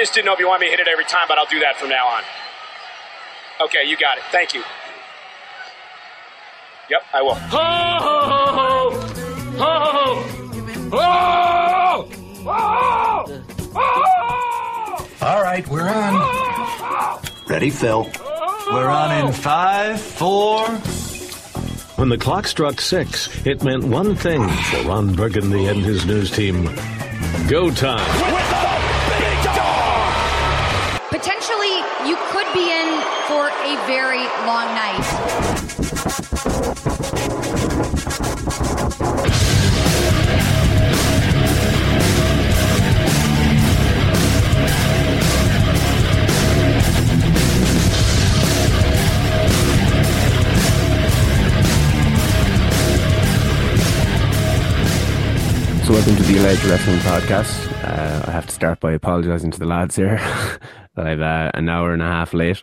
just didn't know if you want me to hit it every time, but I'll do that from now on. Okay, you got it. Thank you. Yep, I will. Ho, ho, ho, ho, ho, ho, ho. All right, we're on. Ready, Phil? We're on in five, four. When the clock struck six, it meant one thing for Ron Burgundy and his news team. Go time. Long. So, welcome to the Alleged Wrestling Podcast. Uh, I have to start by apologising to the lads here that I'm uh, an hour and a half late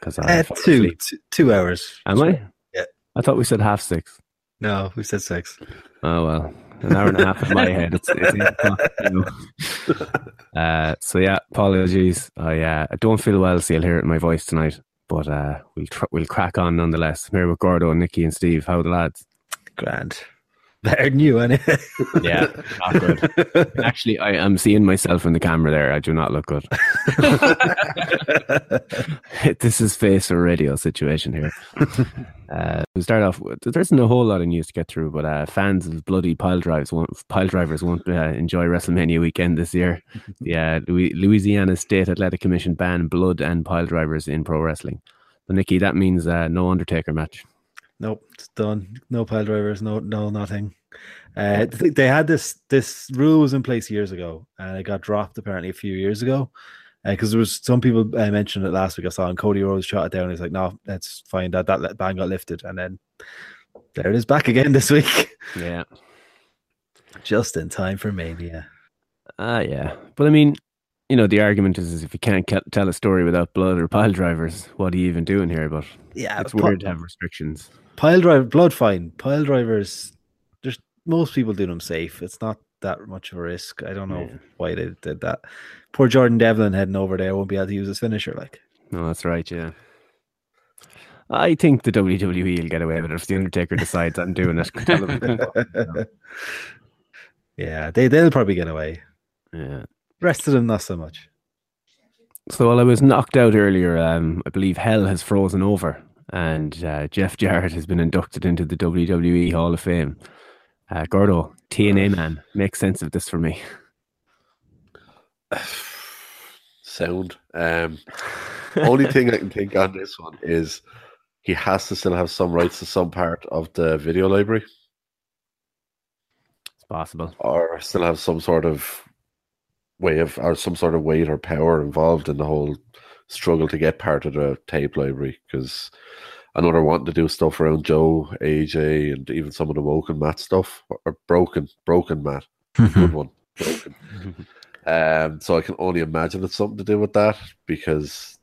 because I Uh, two, asleep. two, hours. Am I? Yeah. I thought we said half six. No, we said six. Oh well, an hour and a half in my head. It's, it's eight o'clock, you know. Uh, so yeah, apologies. I uh, I don't feel well, so you'll hear it in my voice tonight. But uh, we'll tr- we'll crack on nonetheless. I'm here with Gordo, Nicky, and Steve. How are the lads? Grand. Better than you, anyway. Yeah, not good. Actually, I am seeing myself in the camera there. I do not look good. this is face or radio situation here. Uh, we start off. With, there isn't a whole lot of news to get through, but uh, fans of bloody pile drives won't pile drivers won't uh, enjoy WrestleMania weekend this year. Yeah, Louisiana State Athletic Commission ban blood and pile drivers in pro wrestling. But Nikki, that means uh, no Undertaker match. Nope, it's done. No pile drivers. No, no, nothing. Uh, they had this this rule was in place years ago, and it got dropped apparently a few years ago. Because there was some people uh, mentioned it last week. I saw, and Cody Rhodes shot it down. He's like, "No, that's fine. That that ban got lifted." And then there it is back again this week, Yeah. just in time for Mania. Ah, yeah. But I mean, you know, the argument is, is if you can't ke- tell a story without blood or pile drivers, what are you even doing here? But Yeah, it's weird to have restrictions. pile drive blood fine pile drivers there's most people do them safe it's not that much of a risk i don't know Yeah. why they did that poor jordan devlin heading over there won't be able to use his finisher like No, that's right. Yeah. I think the WWE will get away with it if the Undertaker decides I'm doing it. Yeah they, they'll probably get away yeah. Rest of them not so much So while I was knocked out earlier, um, I believe hell has frozen over, and uh, Jeff Jarrett has been inducted into the WWE Hall of Fame. Uh, Gordo, TNA man, make sense of this for me. sound. Um, only thing I can think on this one is he has to still have some rights to some part of the video library, It's possible. or still have some sort of way of, or some sort of weight or power involved in the whole struggle to get part of the tape library. Because I know they're wanting to do stuff around Joe, AJ, and even some of the Woken Matt stuff, or broken, broken Matt, good one, broken. Um, so I can only imagine it's something to do with that because,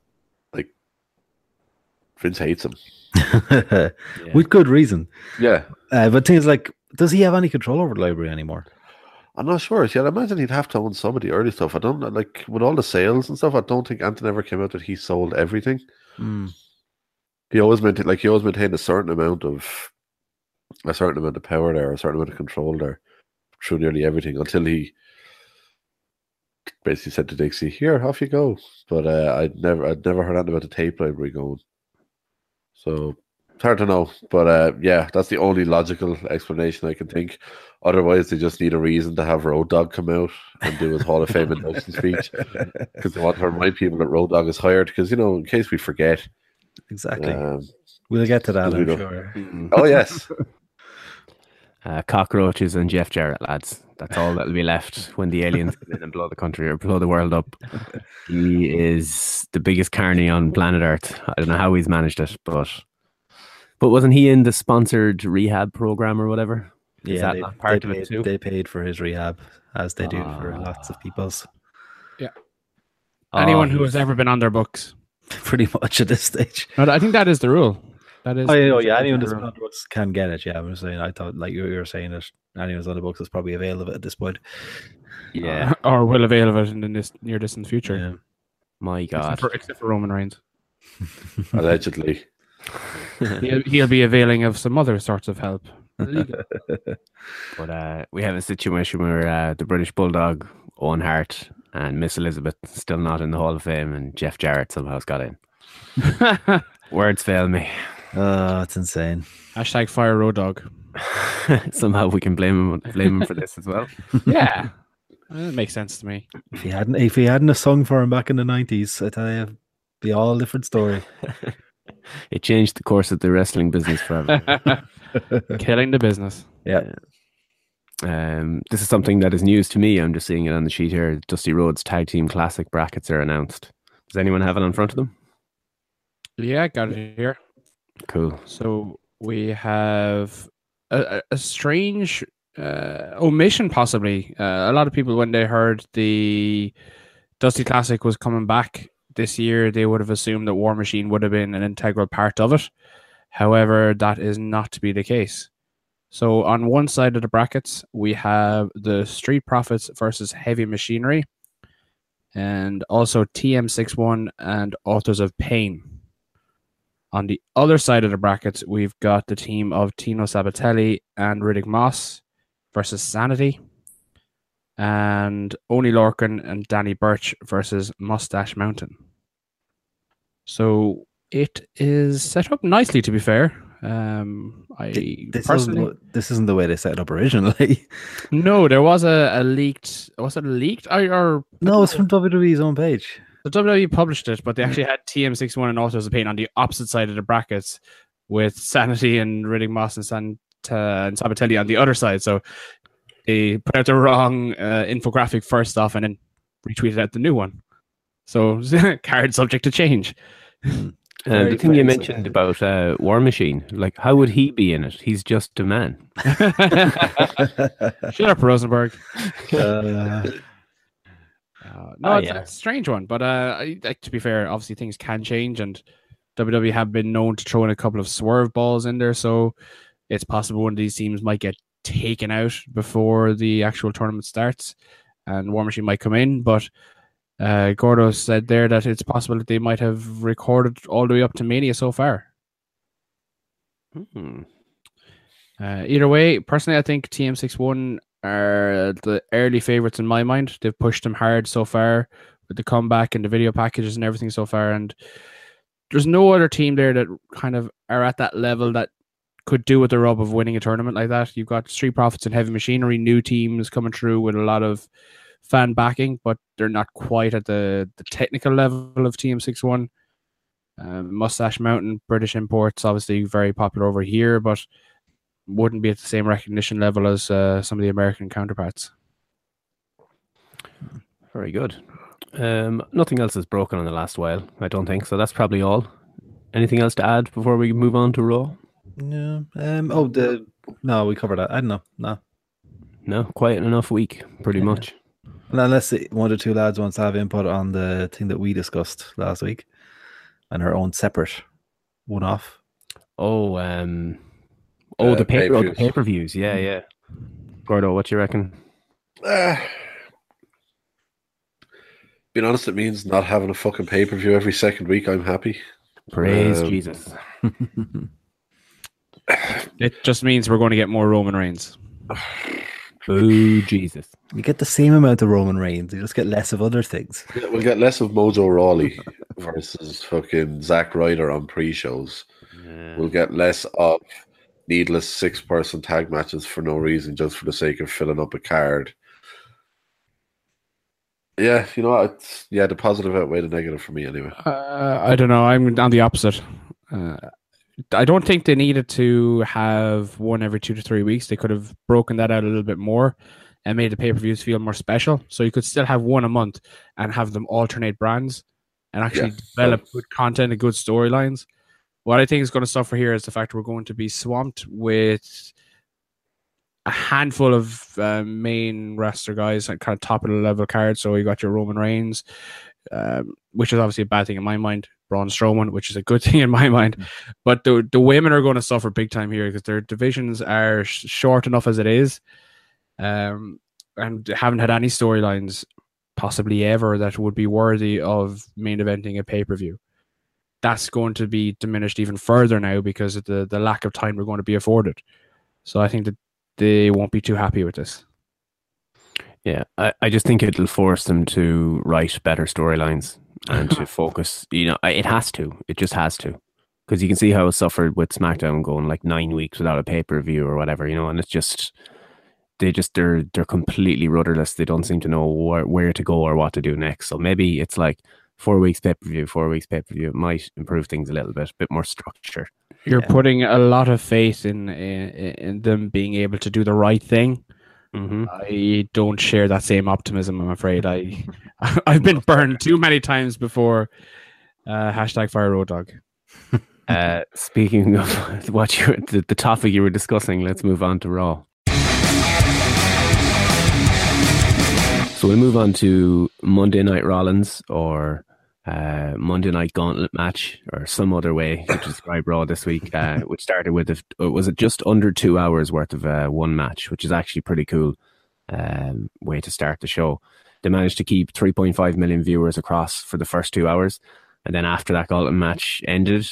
like, Vince hates him. with good reason Yeah, uh, but things like does he have any control over the library anymore I'm not sure. See, I imagine he'd have to own some of the early stuff. I don't like with all the sales and stuff. I don't think Anton ever came out that he sold everything. Hmm. He always maintained, like he always maintained a certain amount of, a certain amount of power there, a certain amount of control there, through nearly everything until he basically said to Dixie, "Here, off you go." But uh, I'd never, I'd never heard anything about the tape library going. So it's hard to know, but uh, yeah, that's the only logical explanation I can think. Otherwise, they just need a reason to have Road Dog come out and do his Hall of Fame induction speech because they want to remind people that Road Dog is hired. Because you know, in case we forget, exactly um, we'll get to that i'm don't- sure oh yes, Uh, cockroaches and Jeff Jarrett, lads. That's all that'll be left when the aliens come in and blow the country or blow the world up. He is the biggest carny on planet Earth. I don't know how he's managed it, but but wasn't he in the sponsored rehab program or whatever? Is that they, part they of paid, it too? they paid for his rehab as they do for Ah. lots of people's Yeah. Anyone Oh, who has ever been on their books pretty much at this stage. But I think that is the rule. That is. Oh, yeah, oh, yeah, anyone the that's rule. on the books can get it. Yeah, I'm saying. I thought, like you you were saying, that anyone's on the books is probably available of it at this point. Yeah. or will avail of it in the near distant future. Yeah. My Except God. for, except for Roman Reigns. Allegedly. he'll, he'll be availing of some other sorts of help. But uh, we have a situation where uh, the British Bulldog, Owen Hart, and Miss Elizabeth still not in the Hall of Fame, and Jeff Jarrett somehow's got in. Words fail me. Oh, it's insane. Hashtag fire road dog. Somehow we can blame him blame him for this as well. Yeah. That makes sense to me. If he hadn't, if he hadn't a song for him back in the nineties, I tell you, it'd be all a different story. It changed the course of the wrestling business forever. Killing the business. Yeah. Um, this is something that is news to me. I'm just seeing it on the sheet here. Dusty Rhodes Tag Team Classic brackets are announced. Does anyone have it in front of them? Yeah, got it here. Cool. So we have a, a, a strange uh, omission, possibly. Uh, a lot of people, when they heard the Dusty Classic was coming back this year, they would have assumed that War Machine would have been an integral part of it. However, that is not to be the case. So on one side of the brackets, we have the Street Profits versus Heavy Machinery, and also TM61 and Authors of Pain. On the other side of the brackets, we've got the team of Tino Sabbatelli and Riddick Moss versus Sanity, and Oni Lorcan and Danny Burch versus Mustache Mountain. So it is set up nicely, to be fair. Um, I This personally isn't, this isn't the way they set it up originally. no, there was a, a leaked. Was it leaked? I, or no, it's from WWE's own page. the WWE published it, but they actually had TM61 and Authors of Pain on the opposite side of the brackets, with Sanity and Riddick Moss and Santa and Sabbatelli on the other side. So they put out the wrong uh, infographic first off, and then retweeted out the new one. So card subject to change. Uh, the thing you mentioned about uh, War Machine, like how would he be in it? He's just a man. Shut up, Rosenberg. Uh, Uh, no, Ah, it's yeah. a strange one, but uh, I, like, to be fair, obviously things can change, and WWE have been known to throw in a couple of swerve balls in there, so it's possible one of these teams might get taken out before the actual tournament starts, and War Machine might come in. But uh, Gordo said there that it's possible that they might have recorded all the way up to Mania so far. Hmm. Uh, either way, personally, I think TM61 are the early favorites in my mind. They've pushed them hard so far with the comeback and the video packages and everything so far. And there's no other team there that kind of are at that level that could do with the rub of winning a tournament like that. You've got Street Profits and Heavy Machinery, new teams coming through with a lot of fan backing, but they're not quite at the, the technical level of TM61. Um, Mustache Mountain, British imports, obviously very popular over here, but wouldn't be at the same recognition level as uh, some of the American counterparts. Very good. Um, nothing else is broken in the last while, I don't think. So that's probably all. Anything else to add before we move on to Raw? No. Um. Oh, the no, we covered that. I don't know. No, No, quiet enough week, pretty Yeah. much. Unless it- one or two lads wants to have input on the thing that we discussed last week, and her own separate one-off. Oh, um, oh, Uh, the paper, oh, the pay-per-views. pay per views. Yeah, yeah. Gordo, what you reckon? Uh, being honest, it means not having a fucking pay per view every second week. I'm happy. Praise Um, Jesus. It just means we're going to get more Roman Reigns. Boo, Jesus. You get the same amount of Roman Reigns. You just get less of other things. Yeah, We'll get less of Mojo Rawley versus fucking Zack Ryder on pre-shows. We'll get less of needless six-person tag matches for no reason, just for the sake of filling up a card. Yeah, you know, what, it's yeah, the positive outweigh the negative for me anyway. Uh, I don't know. I'm on the opposite. Uh, I don't think they needed to have one every two to three weeks. They could have broken that out a little bit more and made the pay per views feel more special. So you could still have one a month and have them alternate brands and actually Yeah. develop good content and good storylines. What I think is going to suffer here is the fact we're going to be swamped with a handful of uh, main roster guys and kind of top of the level cards. So you got your Roman Reigns, um, which is obviously a bad thing in my mind. Braun Strowman, which is a good thing in my mind. But the the women are going to suffer big time here because their divisions are sh- short enough as it is, um, and haven't had any storylines possibly ever that would be worthy of main eventing a pay per view. That's going to be diminished even further now because of the the lack of time we're going to be afforded. So I think that they won't be too happy with this. Yeah, I, I just think it'll force them to write better storylines and to focus. You know, it has to. It just has to. Because you can see how it suffered with SmackDown going like nine weeks without a pay per view or whatever, you know, and it's just they just they're they're completely rudderless. They don't seem to know where, where to go or what to do next. So maybe it's like four weeks pay per view, four weeks pay per view. It might improve things a little bit, a bit more structure. You're Yeah. putting a lot of faith in, in in them being able to do the right thing. Mm-hmm. I don't share that same optimism. I'm afraid I I've been burned too many times before. Uh, hashtag fire road dog. Uh, speaking of what you the, the topic you were discussing, let's move on to Raw. So we'll move on to Monday Night Rollins or uh, Monday Night Gauntlet match or some other way to describe Raw this week, uh, which started with a, uh, was it just under two hours worth of uh, one match, which is actually pretty cool um, way to start the show. They managed to keep 3.5 million viewers across for the first two hours, and then after that Gauntlet match ended,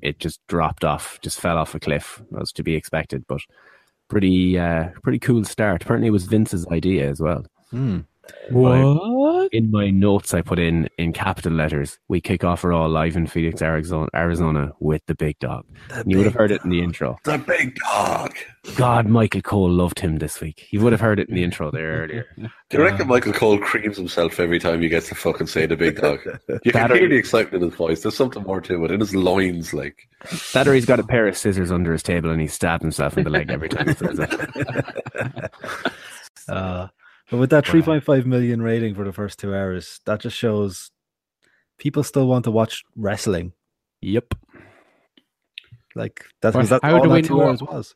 it just dropped off, just fell off a cliff, as to be expected. But pretty, uh, pretty cool start. Apparently, it was Vince's idea as well. Hmm. What? In my notes, I put in in capital letters, "We kick off Raw live in Phoenix, Arizona, Arizona with the big dog." And you would have heard it in the intro. The big dog. God, Michael Cole loved him this week. You would have heard it in the intro there earlier. Do you reckon Michael Cole creams himself every time he gets to fucking say the big dog? You can That or- hear the excitement in his voice. There's something more to it. In his loins, like. That or he's got a pair of scissors under his table and he stabbed himself in the leg every time he says it. Uh, but with that 3.5 million rating for the first two hours, that just shows people still want to watch wrestling. Yep. Like that's, But that's how all do we that two know- hours was.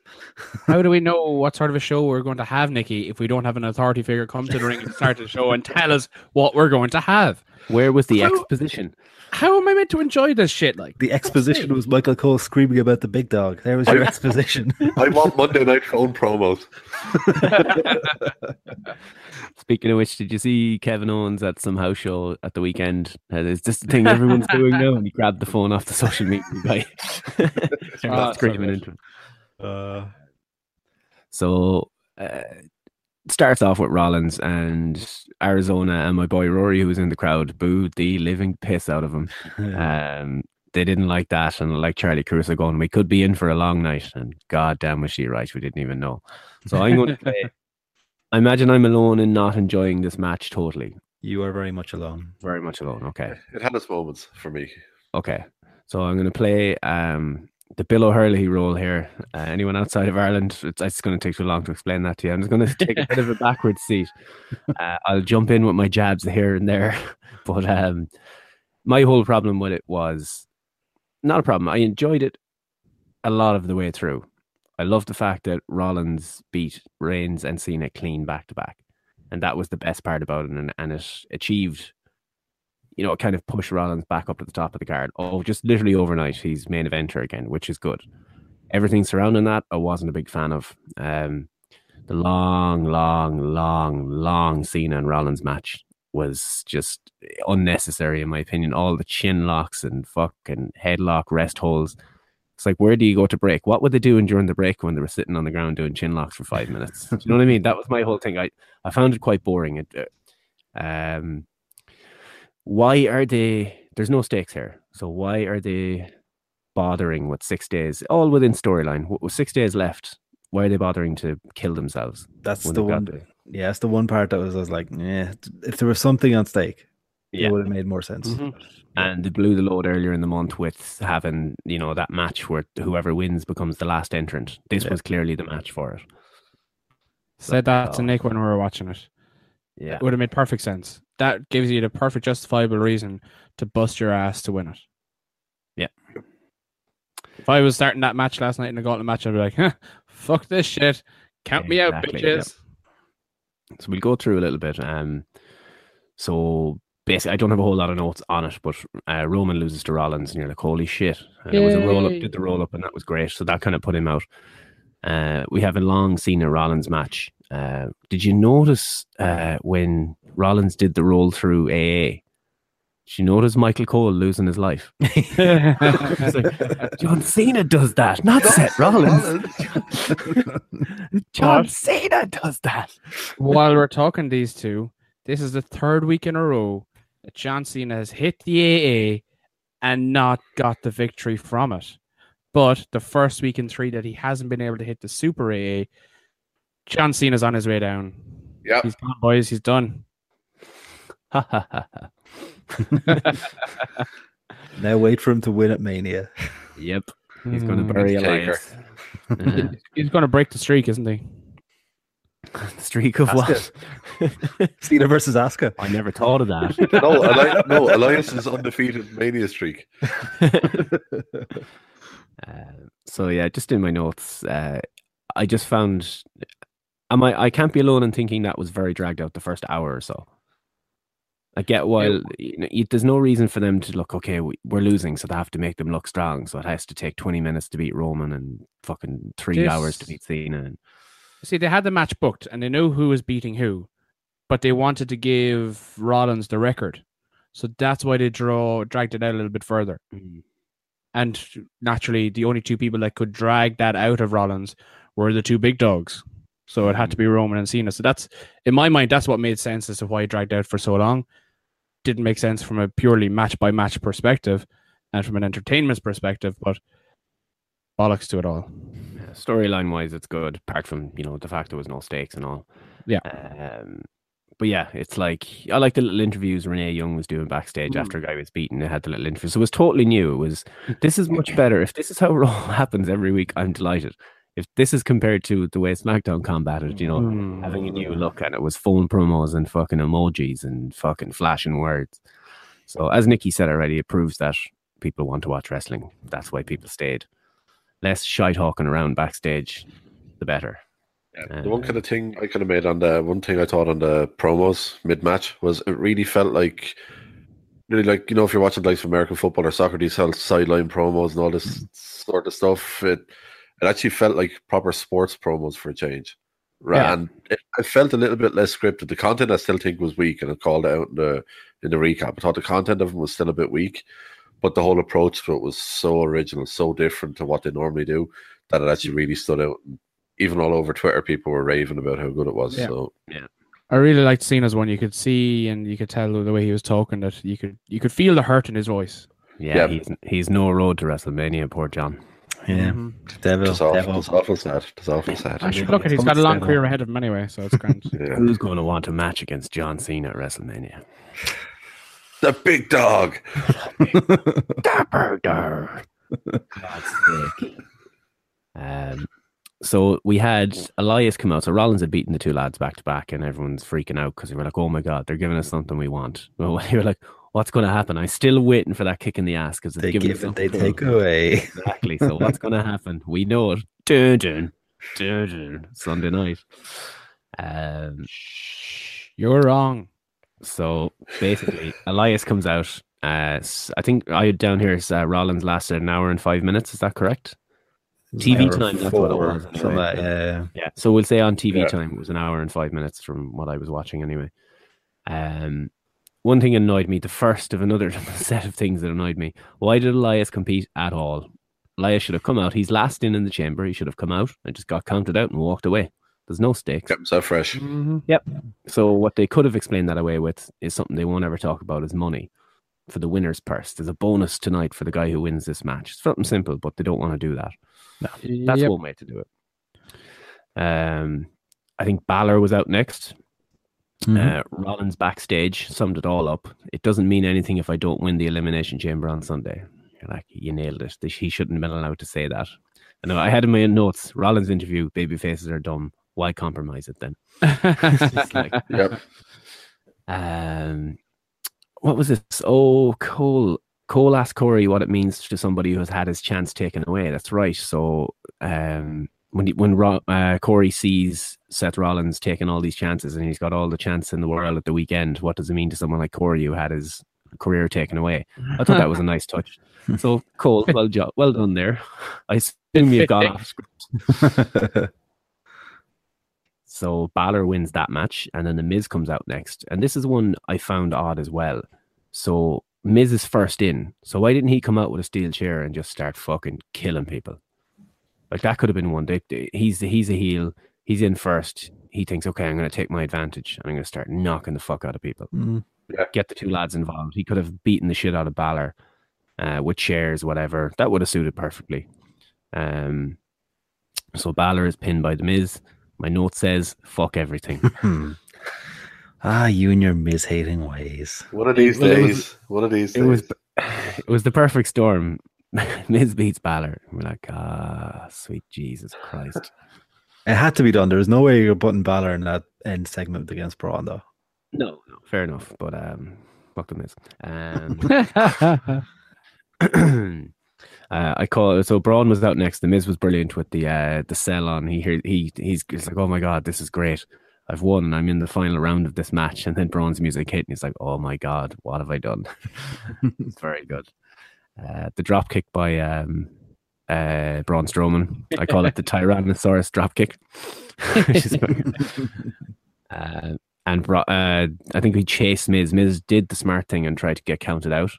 How do we know what sort of a show we're going to have, Nikki, if we don't have an authority figure come to the ring and start the show and tell us what we're going to have? Where was the How- exposition? How am I meant to enjoy this shit? Like The exposition was Michael Cole screaming about the big dog. There was your exposition. I want Monday Night Phone promos. Speaking of which, did you see Kevin Owens at some house show at the weekend? Uh, Is this the thing everyone's doing now? And he grabbed the phone off the social media guy. Started Ah, so screaming into him. Uh, So uh, it starts off with Rollins and Arizona and my boy Rory, who was in the crowd, booed the living piss out of him. Um, they didn't like that, and like Charly Caruso going, we could be in for a long night. And god damn was she right, we didn't even know. So I'm going to play. I imagine I'm alone in not enjoying this match totally. you are very much alone. Very much alone. Okay. It had its moments for me. Okay. So I'm going to play um, the Bill O'Herlihy role here. Uh, anyone outside of Ireland, it's, it's going to take too long to explain that to you. I'm just going to take a bit of a backward seat. Uh, I'll jump in with my jabs here and there. But um, my whole problem with it was not a problem. I enjoyed it a lot of the way through. I love the fact that Rollins beat Reigns and Cena clean back to back. And that was the best part about it. And, and it achieved you know, kind of push Rollins back up to the top of the card. Oh, just literally overnight, he's main eventer again, which is good. Everything surrounding that, I wasn't a big fan of. Um, the long, long, long, long Cena and Rollins match was just unnecessary, in my opinion. All the chin locks and fucking headlock rest holds. It's like, where do you go to break? What were they doing during the break when they were sitting on the ground doing chin locks for five minutes? You know what I mean? That was my whole thing. I, I found it quite boring. It, uh, um, why are they there's no stakes here so why are they bothering with six days all within storyline with six days left why are they bothering to kill themselves That's when the they've got one. the- Yeah, that's the one part that was, I was like, yeah. If there was something on stake, Yeah. it would have made more sense. Mhm. and they blew the load earlier in the month with having you know that match where whoever wins becomes the last entrant this Yeah. was clearly the match for it said that to. Nick when we were watching it. yeah It would have made perfect sense. That gives you the perfect justifiable reason to bust your ass to win it. Yeah. If I was starting that match last night in the gauntlet match, I'd be like, huh, fuck this shit. Count me out, Exactly, yep. bitches. so we'll go through a little bit um so basically, I don't have a whole lot of notes on it, but uh, Roman loses to Rollins, and you're like, holy shit! And it was a roll up, did the roll up, and that was great. So that kind of put him out. Uh, we have a long Cena Rollins match. Uh, did you notice uh, when Rollins did the roll through AA? She noticed Michael Cole losing his life? Like, John Cena does that, not Seth Rollins. John? Cena does that. While we're talking these two, this is the third week in a row that John Cena has hit the AA and not got the victory from it. But the first week in three that he hasn't been able to hit the Super AA, John Cena's on his way down. Yep. He's gone, boys. He's done. Ha ha ha ha. Now wait for him to win at Mania. Yep. He's going to bury Taker. Elias. Uh, He's going to break the streak, isn't he? the streak of what? Cena versus Asuka. I never thought of that. No, Eli- no, Elias is undefeated mania streak. Uh, so yeah, just in my notes, uh, I just found am I I can't be alone in thinking that was very dragged out the first hour or so. I get while you know, there's no reason for them to look okay. we- We're losing, so they have to make them look strong. So it has to take 20 minutes to beat Roman and fucking three hours to beat Cena. And See, they had the match booked and they know who was beating who, but they wanted to give Rollins the record. So that's why they draw dragged it out a little bit further. And naturally, the only two people that could drag that out of Rollins were the two big dogs. So it had to be Roman and Cena. So that's, in my mind, that's what made sense as to why it dragged out for so long. Didn't make sense from a purely match by match perspective and from an entertainment perspective, but bollocks to it all. Yeah, storyline wise, it's good. Apart from you know the fact there was no stakes and all. Yeah. Um, but yeah, it's like I like the little interviews Renee Young was doing backstage Mm. after a guy was beaten. They had the little interviews. So it was totally new. It was this is much better. If this is how Raw happens every week, I'm delighted. If this is compared to the way SmackDown combated, you know, Mm. having a new look and it was phone promos and fucking emojis and fucking flashing words. So as Nikki said already, it proves that people want to watch wrestling. That's why people stayed. Less shite hawking around backstage, the better. Yeah, the one kind of thing I kind of made on the one thing I thought on the promos mid match was it really felt like really like you know if you're watching like some American football or soccer these whole sideline promos and all this sort of stuff it it actually felt like proper sports promos for a change. Right Yeah. and it, it felt a little bit less scripted. The content I still think was weak and I called out in the in the recap. I thought the content of them was still a bit weak but the whole approach to it was so original so different to what they normally do that it actually really stood out even all over Twitter, people were raving about how good it was. Yeah. So yeah. I really liked Cena's one. You could see and you could tell the way he was talking that you could you could feel the hurt in his voice. Yeah, Yeah. he's he's no road to WrestleMania, poor John. Yeah. Devil. it's awful, devil. it's awful sad. It's awful sad. Actually, look at he's got a long career ahead of him anyway, so it's grand. Yeah. Who's going to want a match against John Cena at WrestleMania? The big dog. Dapper Dar. God's sake. Um, so we had Elias come out. So Rollins had beaten the two lads back to back, and everyone's freaking out because they were like, "Oh my god, they're giving us something we want." Well, you were like, "What's going to happen?" I'm still waiting for that kick in the ass because They give us and they take away. Exactly. So what's going to happen? We know it. Dun, dun, dun, dun. Sunday night. Um, You're wrong. so basically, Elias comes out. Uh, I think I down here is uh, Rollins lasted an hour and five minutes. Is that correct? TV Hour time. That's what it was. anyway. like that, yeah. Yeah. So we'll say on TV Yeah. time it was an hour and five minutes from what I was watching anyway. Um, one thing annoyed me. The first of another set of things that annoyed me. Why did Elias compete at all? Elias should have come out. He's last in in the chamber. He should have come out and just got counted out and walked away. There's no stakes. Kept himself fresh. Mm-hmm. So what they could have explained that away with is something they won't ever talk about is money for the winner's purse. There's a bonus tonight for the guy who wins this match. It's something simple, but they don't want to do that. That's Yep. one way to do it. Um, I think Balor was out next. Mhm. Uh, Rollins backstage summed it all up. It doesn't mean anything if I don't win the Elimination Chamber on Sunday. You're like, you nailed it. He shouldn't have been allowed to say that. I know I had in my notes Rollins interview, baby faces are dumb. Why compromise it then? It's like, Yep. um, what was this? Oh, Cole. Cole asked Corey what it means to somebody who has had his chance taken away. That's right. So, um, when he, when Ro- uh, Corey sees Seth Rollins taking all these chances and he's got all the chance in the world at the weekend, what does it mean to someone like Corey who had his career taken away? I thought that was a nice touch. So Cole, well job, well done there. I assume you've got off script. So Balor wins that match, and then the Miz comes out next. And this is one I found odd as well. So Miz is first in. So why didn't he come out with a steel chair and just start fucking killing people? Like that could have been one. They, they- he's he's a heel. He's in first. He thinks, okay, I'm going to take my advantage. and I'm going to start knocking the fuck out of people. Mm. Get the two lads involved. He could have beaten the shit out of Balor uh, with chairs, whatever. That would have suited perfectly. Um, so Balor is pinned by the Miz. My note says, "Fuck everything." Ah, you and your Miz hating ways. One of these Well, it was- days. One of these it days. was it was the perfect storm. Miz beats Balor. We're like, ah, sweet Jesus Christ. It had to be done. There was no way you're putting Balor in that end segment against Braun, though. No, no, fair enough. But um, fuck the Miz. Um, uh, I call it so Braun was out next. The Miz was brilliant with the uh, the sell on. He hear he he's, he's like, oh my god, this is great. I've won and I'm in the final round of this match. And then Braun's music hit and he's like, oh my god, what have I done? it's very good. Uh, the drop kick by um, uh, Braun Strowman. I call it the Tyrannosaurus drop kick. Uh, and uh, I think he chased Miz. Miz did the smart thing and tried to get counted out,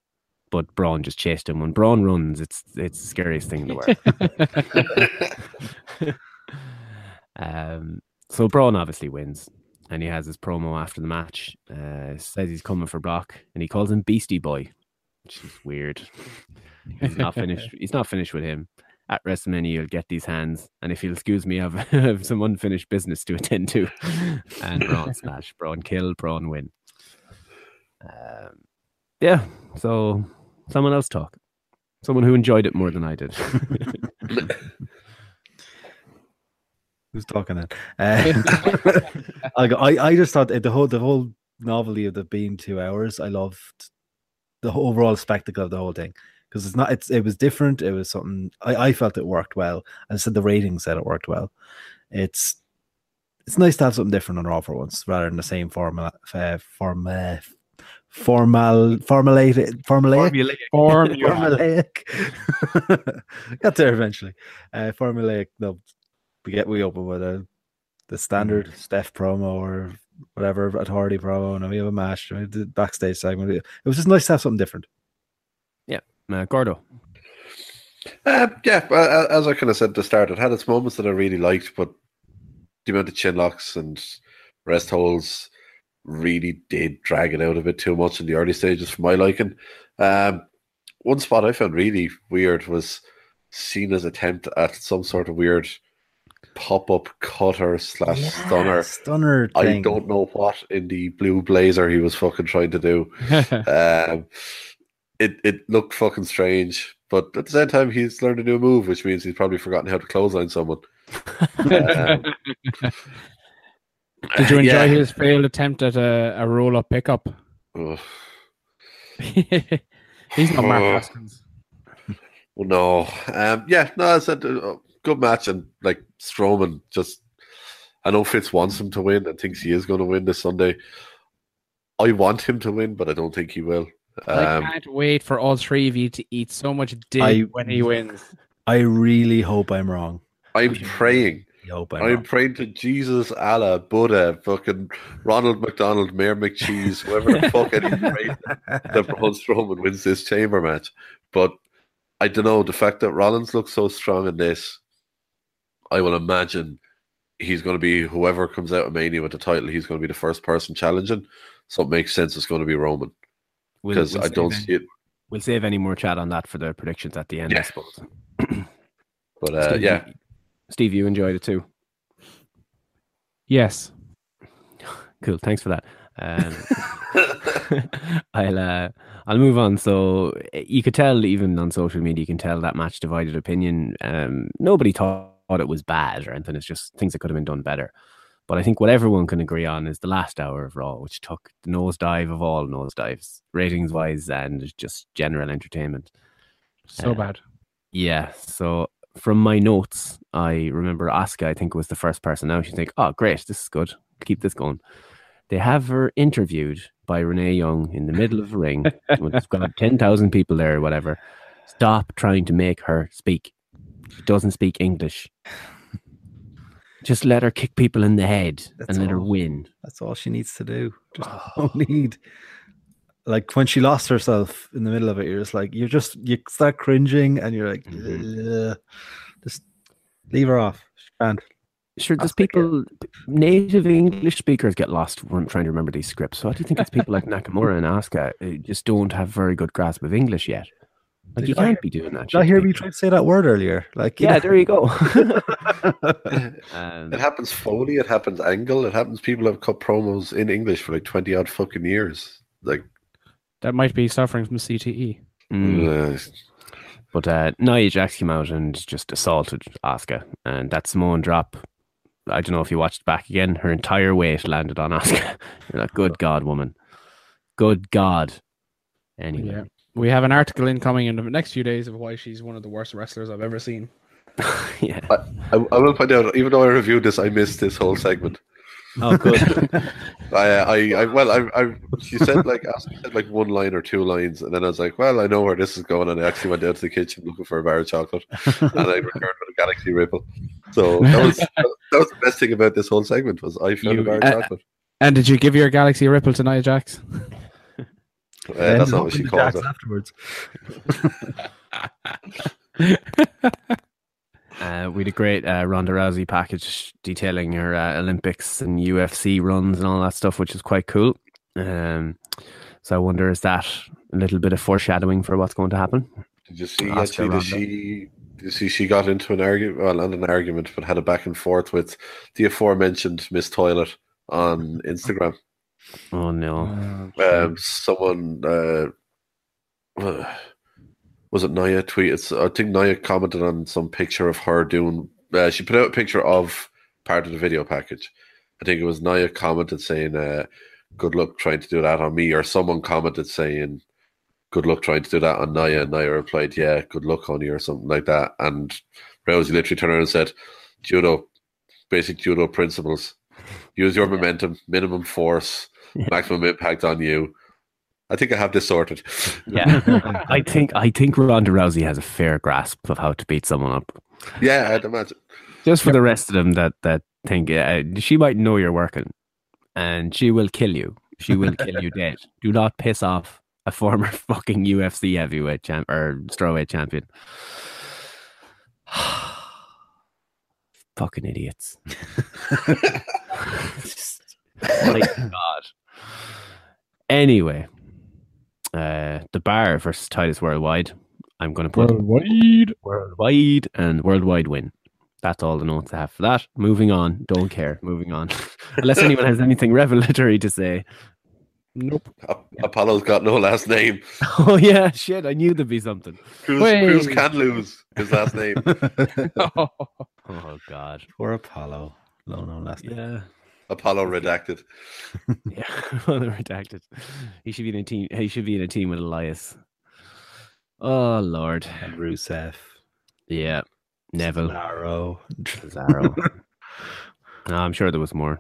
but Braun just chased him. When Braun runs, it's it's the scariest thing in the world. um, so Braun obviously wins, and he has his promo after the match. Uh, says he's coming for Brock, and he calls him Beastie Boy, which is weird. he's not finished. He's not finished with him. At WrestleMania, you'll get these hands, and if you'll excuse me, I've, have some unfinished business to attend to. And Braun smash, Braun kill, Braun win. Um, yeah, so someone else talk. Someone who enjoyed it more than I did. Who's talking then? Uh, I, I I just thought the whole the whole novelty of the being two hours. I loved the overall spectacle of the whole thing because it's not it's it was different. It was something I, I felt it worked well. I said the ratings said it worked well. It's it's nice to have something different on Raw for once rather than the same formula uh, form uh, formal formulated formulaic Formulaic. formulaic. Got there eventually. Uh, formulaic. No, we get we open with a the standard Steph promo or whatever authority promo, and we have a match. right, The backstage segment. It was just nice to have something different. yeah, uh, Gordo. Uh, yeah, as I kind of said at the start, it had its moments that I really liked, but the amount of chin locks and rest holds really did drag it out a bit too much in the early stages for my liking. Um, one spot I found really weird was Cena's attempt at some sort of weird pop up cutter slash stunner. Stunner I don't know what in the blue blazer he was fucking trying to do. um, it it looked fucking strange, but at the same time, he's learned a new move, which means he's probably forgotten how to clothesline someone. Um, Did you enjoy yeah. his failed attempt at a, a roll up pickup? He's not Mark Oh. Haskins. Well, no, um, yeah, no, I said uh, good match, and like Strowman, just I know Fitz wants him to win and thinks he is going to win this Sunday. I want him to win, but I don't think he will. I Um, can't wait for all three of you to eat so much dick I- when he wins. I really hope I'm wrong. I'm praying. I hope I'm, I'm wrong. praying to Jesus, Allah, Buddha, fucking Ronald McDonald, Mayor McCheese, whoever the fuck it is, praying that Braun Strowman wins this chamber match. But I don't know, the fact that Rollins looks so strong in this, I will imagine he's going to be whoever comes out of Mania with the title, he's going to be the first person challenging. So it makes sense it's going to be Roman We'll- because we'll I don't save see it. We'll save any more chat on that for the predictions at the end, I suppose. But uh, Steve, yeah, Steve, you enjoyed it too. Yes. Cool. Thanks for that. Um, I'll uh, I'll move on. So you could tell even on social media, you can tell that match divided opinion. Um, nobody thought it was bad or anything. It's just things that could have been done better. But I think what everyone can agree on is the last hour of Raw, which took the nosedive of all nosedives, ratings wise, and just general entertainment. So Uh, bad. Yeah. So from my notes, I remember Asuka. I think was the first person out. You think, oh, great, this is good. Keep this going. They have her interviewed by Renee Young in the middle of the ring. It's got ten thousand people there, or whatever. Stop trying to make her speak. She doesn't speak English. Just let her kick people in the head That's and let her win. That's all she needs to do. Just don't need. Like when she lost herself in the middle of it, you're just like, you're just, you start cringing and you're like, Mm-hmm. Just leave her off. She can't. Sure, there's people, native English speakers get lost when trying to remember these scripts. So I do think it's people like Nakamura and Asuka who just don't have very good grasp of English yet. Like you Did I can't hear- be doing that. Did I hear people. me try to say that word earlier? Like, Yeah, know- there you go. um, It happens Foley, it happens Angle, it happens people have cut promos in English for like 20 odd fucking years. Like, That might be suffering from CTE. mm. But uh, Nia Jax came out and just assaulted Asuka, and that Samoan drop. I don't know if you watched back again. Her entire weight landed on Asuka. You're like, good God, woman, good God. Anyway, Yeah. We have an article incoming in the next few days of why she's one of the worst wrestlers I've ever seen. yeah. I, I, I will point out, even though I reviewed this, I missed this whole segment. Oh, good. I, I, I well, I, I, she said like, asked, said like one line or two lines, and then I was like, well, I know where this is going, and I actually went down to the kitchen looking for a bar of chocolate, and I returned with a Galaxy Ripple. So that was that was the best thing about this whole segment was I found You- a bar of uh, chocolate. And did you give your Galaxy Ripple to Nia Jax? Uh, that's not what she calls jacks it. afterwards. Uh, we had a great uh, Ronda Rousey package detailing her uh, Olympics and UFC runs and all that stuff, which is quite cool. Um, so I wonder is that a little bit of foreshadowing for what's going to happen? Did you see Oscar actually that Ronda. she did you see she got into an argument well not an argument but had a back and forth with the aforementioned Miss Toilet on Instagram. Oh no! Um someone uh uh, was it Nia tweeted I think Nia commented on some picture of her doing uh, she put out a picture of part of the video package. I think it was Nia commented saying uh good luck trying to do that on me or someone commented saying good luck trying to do that on Nia. And Nia replied, yeah, good luck, on you," or something like that. And Rousey literally turned around and said, judo, basic judo principles. Use your momentum, minimum force, maximum impact on you. I think I have this sorted. Yeah, I think I think Ronda Rousey has a fair grasp of how to beat someone up. yeah, I'd imagine. Just for the rest of them that that think uh, she might know you're working, and she will kill you. She will kill you dead. Do not piss off a former fucking UFC heavyweight champ or strawweight champion. fucking idiots. Just- my God. Anyway, uh, the bar versus Titus Worldwide. I'm going to put Worldwide. worldwide and worldwide win. That's all the notes I have for that. Moving on. Don't care. Moving on. Unless anyone has anything revelatory to say. Nope. A- Apollo's got no last name. Oh yeah, shit! I knew there'd be something. Cruz, Wait. Cruz can lose his last name. Oh god. Poor Apollo. No, no, last name. Yeah. Apollo redacted. Yeah. well, they're redacted. He should be in a team. He should be in a team with Elias. Oh lord. And Rusev. Yeah. Neville. Cesaro. Cesaro. no, I'm sure there was more.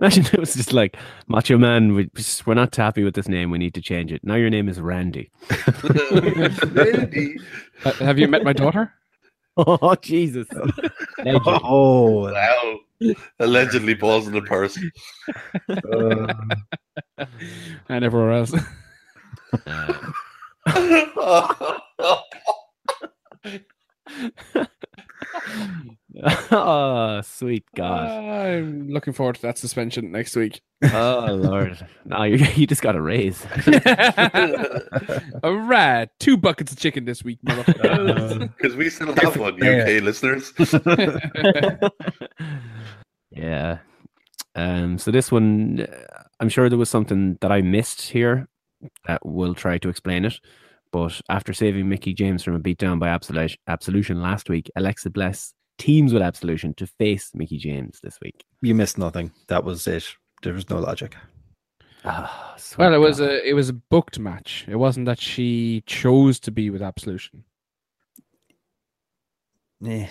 Imagine it was just like Macho Man. We, we're not happy with this name. We need to change it. Now your name is Randy. Randy. Uh, have you met my daughter? Oh Jesus! Legend. Oh, Wow. Allegedly balls in the purse. uh, And everywhere else. oh, sweet God! I'm looking forward to that suspension next week. Oh Lord! No, you, you just got a raise. All right, two buckets of chicken this week, motherfucker. Because we still have one, UK listeners. yeah. Um. So this one, uh, I'm sure there was something that I missed here that will try to explain it. But after saving Mickie James from a beatdown by Absolution, Absolution last week, Alexa Bliss teams with Absolution to face Mickie James this week. you missed nothing. That was it. There was no logic. Ah, well, it was God. a it was a booked match. It wasn't that she chose to be with Absolution. Yeah.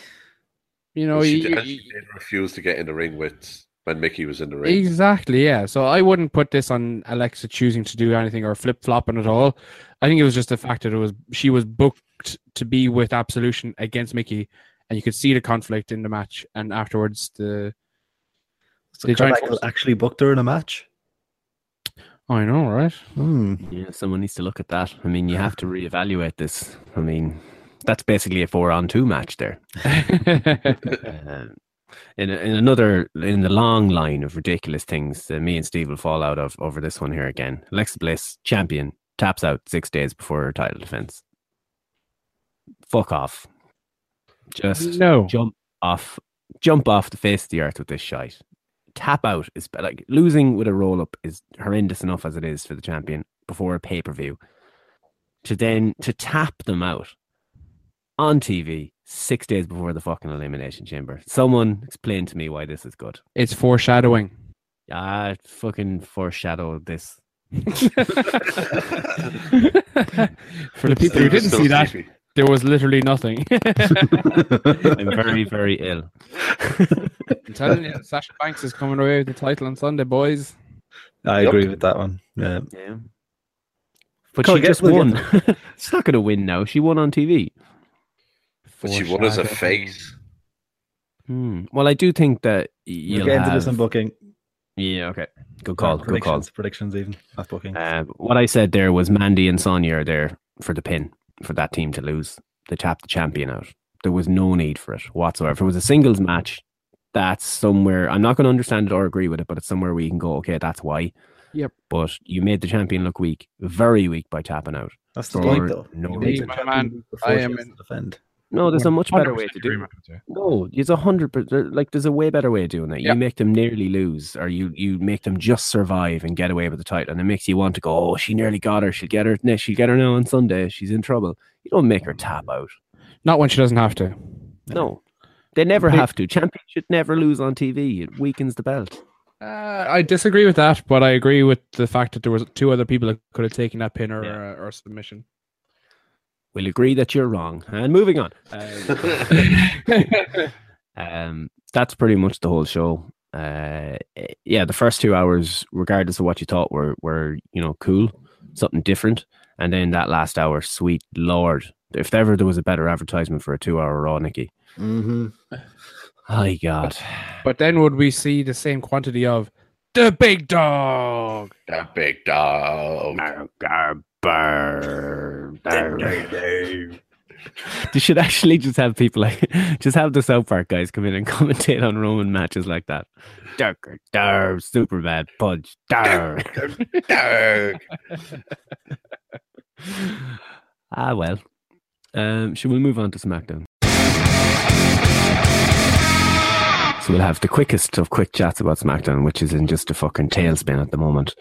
You know, she, you- did, you- she did refuse to get in the ring with when Mickie was in the ring. Exactly, yeah. So I wouldn't put this on Alexa choosing to do anything or flip flopping at all. I think it was just the fact that it was she was booked to be with Absolution against Mickie, and you could see the conflict in the match. And afterwards, the So They Kurt joined forces. actually booked her in a match. I know, right? Hmm. Yeah, someone needs to look at that. I mean, you have to reevaluate this. I mean, that's basically a four on two match there. Um, in, in another in the long line of ridiculous things that me and Steve will fall out of over this one here again. Alexa Bliss, champion, taps out six days before her title defense. Fuck off. Just No. jump off, jump off the face of the earth with this shite. Tap out is like losing with a roll up is horrendous enough as it is for the champion before a pay per view. To then to tap them out on TV six days before the fucking elimination chamber. Someone explain to me why this is good. it's foreshadowing. Ah, fucking foreshadow this. For the people who didn't see that, Stevie. There was literally nothing. I'm very, very ill. I'm telling you, Sasha Banks is coming away with the title on Sunday, boys. I Yep. agree with that one. Yeah. Yeah. But Go she just won. get She's not going to win now. She won on TV. But she won as a face. Hmm. Well, I do think that We'll you'll get into have... this in booking. Yeah, okay. Good call. Good call. predictions, predictions even. Not booking. Uh, what I said there was Mandy and Sonya are there for the pin for that team to lose. They tapped the champion out. There was no need for it whatsoever. If it was a singles match, that's somewhere I'm not going to understand it or agree with it, but it's somewhere where you can go, okay, that's why. Yep. But you made the champion look weak, very weak by tapping out. That's the point, though. no You reason. My man, I am in- to defend. No, there's a much better way to do it. agreement with you. No, it's a hundred percent. Like there's a way better way of doing it. You make them nearly lose, or you you make them just survive and get away with the title, and it makes you want to go. Oh, she nearly got her. She'll get her. no, She'll get her now on Sunday. She's in trouble. You don't make her tap out. Not when she doesn't have to. No, they never They- have to. Champion should never lose on TV. It weakens the belt. Uh, I disagree with that, but I agree with the fact that there was two other people that could have taken that pin or, Yeah. uh, or submission. We'll agree that you're wrong. And moving on. Um, um, that's pretty much the whole show. Uh, yeah, the first two hours, regardless of what you thought, were were you know cool, something different, and then that last hour, sweet lord, if ever there was a better advertisement for a two-hour Raw, Nicky. Mm-hmm. My God, but then would we see the same quantity of the big dog? The big dog. They should actually just have people like just have the South Park guys come in and commentate on Roman matches like that. Darker, dar, super bad punch, dar. Ah well. Um, should we move on to SmackDown? So we'll have the quickest of quick chats about SmackDown, which is in just a fucking tailspin at the moment.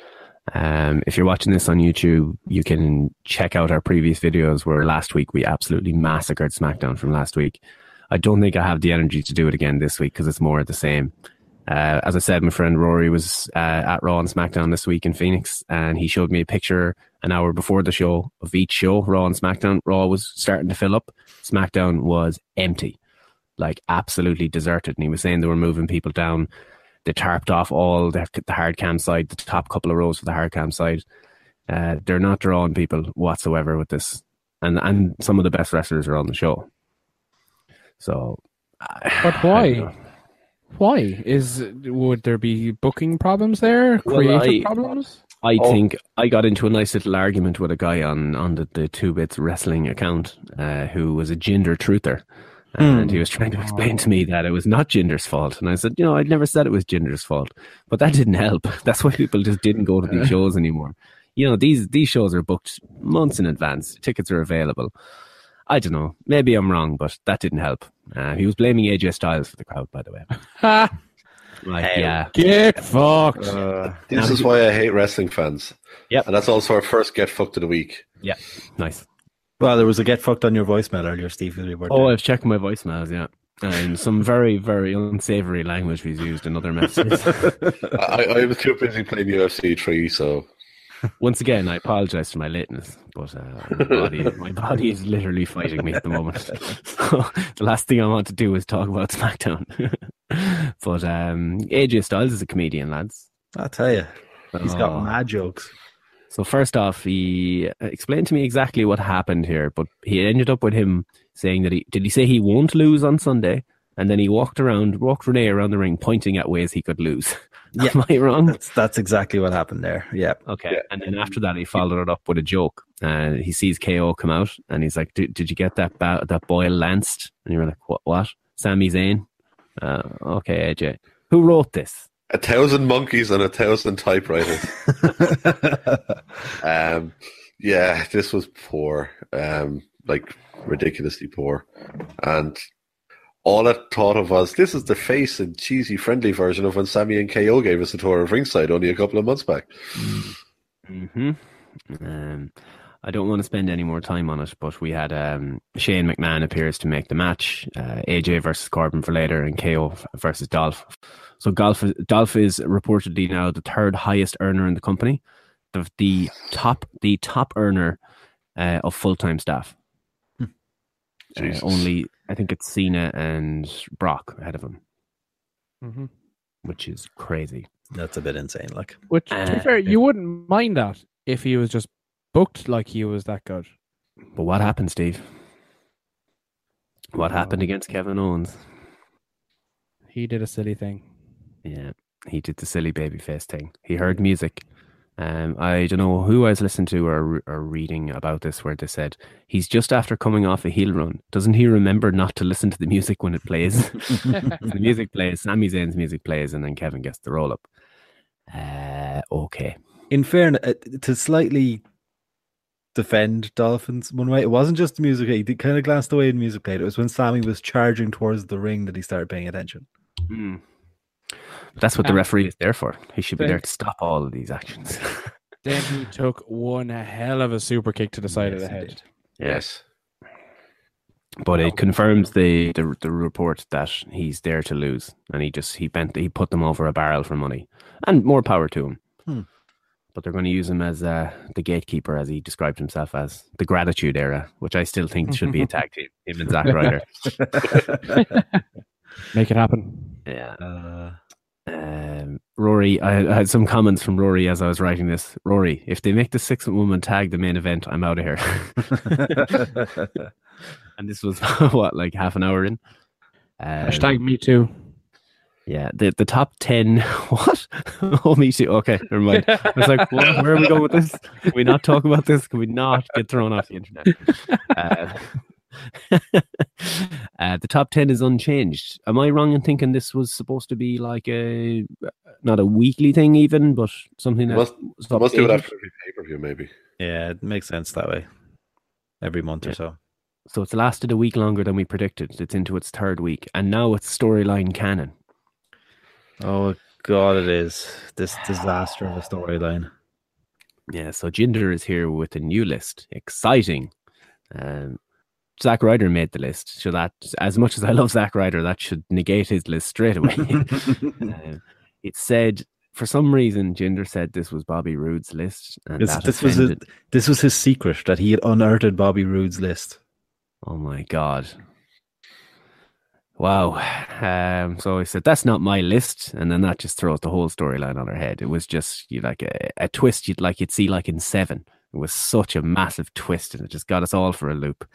Um, if you're watching this on YouTube, you can check out our previous videos where last week we absolutely massacred SmackDown from last week. I don't think I have the energy to do it again this week because it's more of the same. Uh, as I said, my friend Rory was uh, at Raw and SmackDown this week in Phoenix, and he showed me a picture an hour before the show of each show, Raw and SmackDown. Raw was starting to fill up, SmackDown was empty, like absolutely deserted. And he was saying they were moving people down. They tarped off all the, the hard cam side, the top couple of rows for the hard cam side. Uh, they're not drawing people whatsoever with this, and and some of the best wrestlers are on the show. So, But why? Why is would there be booking problems there? Well, Creative I- problems? I Oh. think I got into a nice little argument with a guy on, on the, the Two Bits Wrestling account uh, who was a gender truther. And he was trying to explain to me that it was not Jinder's fault. And I said, you know, I'd never said it was Jinder's fault. But that didn't help. That's why people just didn't go to these shows anymore. You know, these, these shows are booked months in advance. Tickets are available. I don't know. Maybe I'm wrong, but that didn't help. Uh, he was blaming AJ Styles for the crowd, by the way. Ha! Like, yeah. Get fucked. Uh, This is why I hate wrestling fans. Yeah. And that's also our first get fucked of the week. Yeah. Nice. Well, there was a get fucked on your voicemail earlier, Steve. as we were Oh, there. I've checked my voicemails, yeah. And some very, very unsavory language was used in other messages. I, I was too busy playing UFC 3, so Once again, I apologize for my lateness, but uh, my, body, my body is literally fighting me at the moment. So the last thing I want to do is talk about SmackDown. but um, AJ Styles is a comedian, lads. I tell you, he's got Oh. mad jokes. So first off, he uh, explained to me exactly what happened here, but he ended up with him saying that he did he say he won't lose on Sunday, and then he walked around, walked Renee around the ring, pointing at ways he could lose. Yeah. Am I wrong? That's that's exactly what happened there. Yeah. Okay. And then after that, he followed it up with a joke. And he sees KO come out, and he's like, "Did did you get that ba- that boy lanced?" And you're like, "What? What? Sami Zayn?" Uh, okay, AJ. Who wrote this? A thousand monkeys and a thousand typewriters. um, yeah, this was poor, um, like ridiculously poor, and all I thought of was this is the face and cheesy friendly version of when Sami and KO gave us a tour of ringside only a couple of months back. hmm Um, I don't want to spend any more time on it, but we had um, Shane McMahon appears to make the match. Uh, AJ versus Corbin for later, and KO versus Dolph. So Dolph, Dolph is reportedly now the third highest earner in the company, the, the top the top earner uh, of full time staff. Uh, only I think it's Cena and Brock ahead of him, Mhm. which is crazy. That's a bit insane. Like, Which, to be Uh, fair, you wouldn't mind that if he was just booked like he was that good. But what happened, Steve? What happened against Kevin Owens? He did a silly thing. Yeah, he did the silly baby face thing. He heard music. Um, I don't know who I was listening to or, or reading about this, where they said he's just after coming off a heel run. Doesn't he remember not to listen to the music when it plays? the music plays, Sami Zayn's music plays, and then Kevin gets the roll up. Uh, okay. in fairness, uh, to slightly defend Dolphins one way, it wasn't just the music. He did kind of glanced away in music played. It was when Sami was charging towards the ring that he started paying attention. Hmm. That's what the Um, referee is there for. He should be there to stop all of these actions. Then he took one hell of a super kick to the side of the head. Yes. But it confirms the, the the report that he's there to lose, and he just he bent he put them over a barrel for money, and more power to him. Hmm. But they're going to use him as uh, the gatekeeper, as he described himself as the Gratitude Era, which I still think should be a tag team. Him and Zack Ryder. Make it happen. Yeah. Uh, Um, Rory, I, I had some comments from Rory as I was writing this. Rory, if they make the six woman tag the main event, I'm out of here. and this was what, like half an hour in. Um, Hashtag me too. Yeah, the the top ten. What? oh, me too. Okay, never mind. I was like, what, where are we going with this? Can we not talk about this? Can we not get thrown off the internet? Uh, uh, the top ten is unchanged. Am I wrong in thinking this was supposed to be like a not a weekly thing, even, but something They that must, was they must do it after every pay per view, maybe. yeah, it makes sense that way. Every month Yeah. or so. So it's lasted a week longer than we predicted. It's into its third week, and now it's storyline canon. Oh God, it is this disaster of a storyline. Yeah, so Jinder is here with a new list. Exciting. Um, Zack Ryder made the list. So that, as much as I love Zack Ryder, that should negate his list straight away. Uh, it said, for some reason, Jinder said this was Bobby Roode's list. And This, this was a, this was his secret that he had unearthed Bobby Roode's list. Oh my God. Wow. Um, so I said, that's not my list. And then that just throws the whole storyline on her head. It was just you like a, a twist you'd like you'd see like in seven. It was such a massive twist and it just got us all for a loop.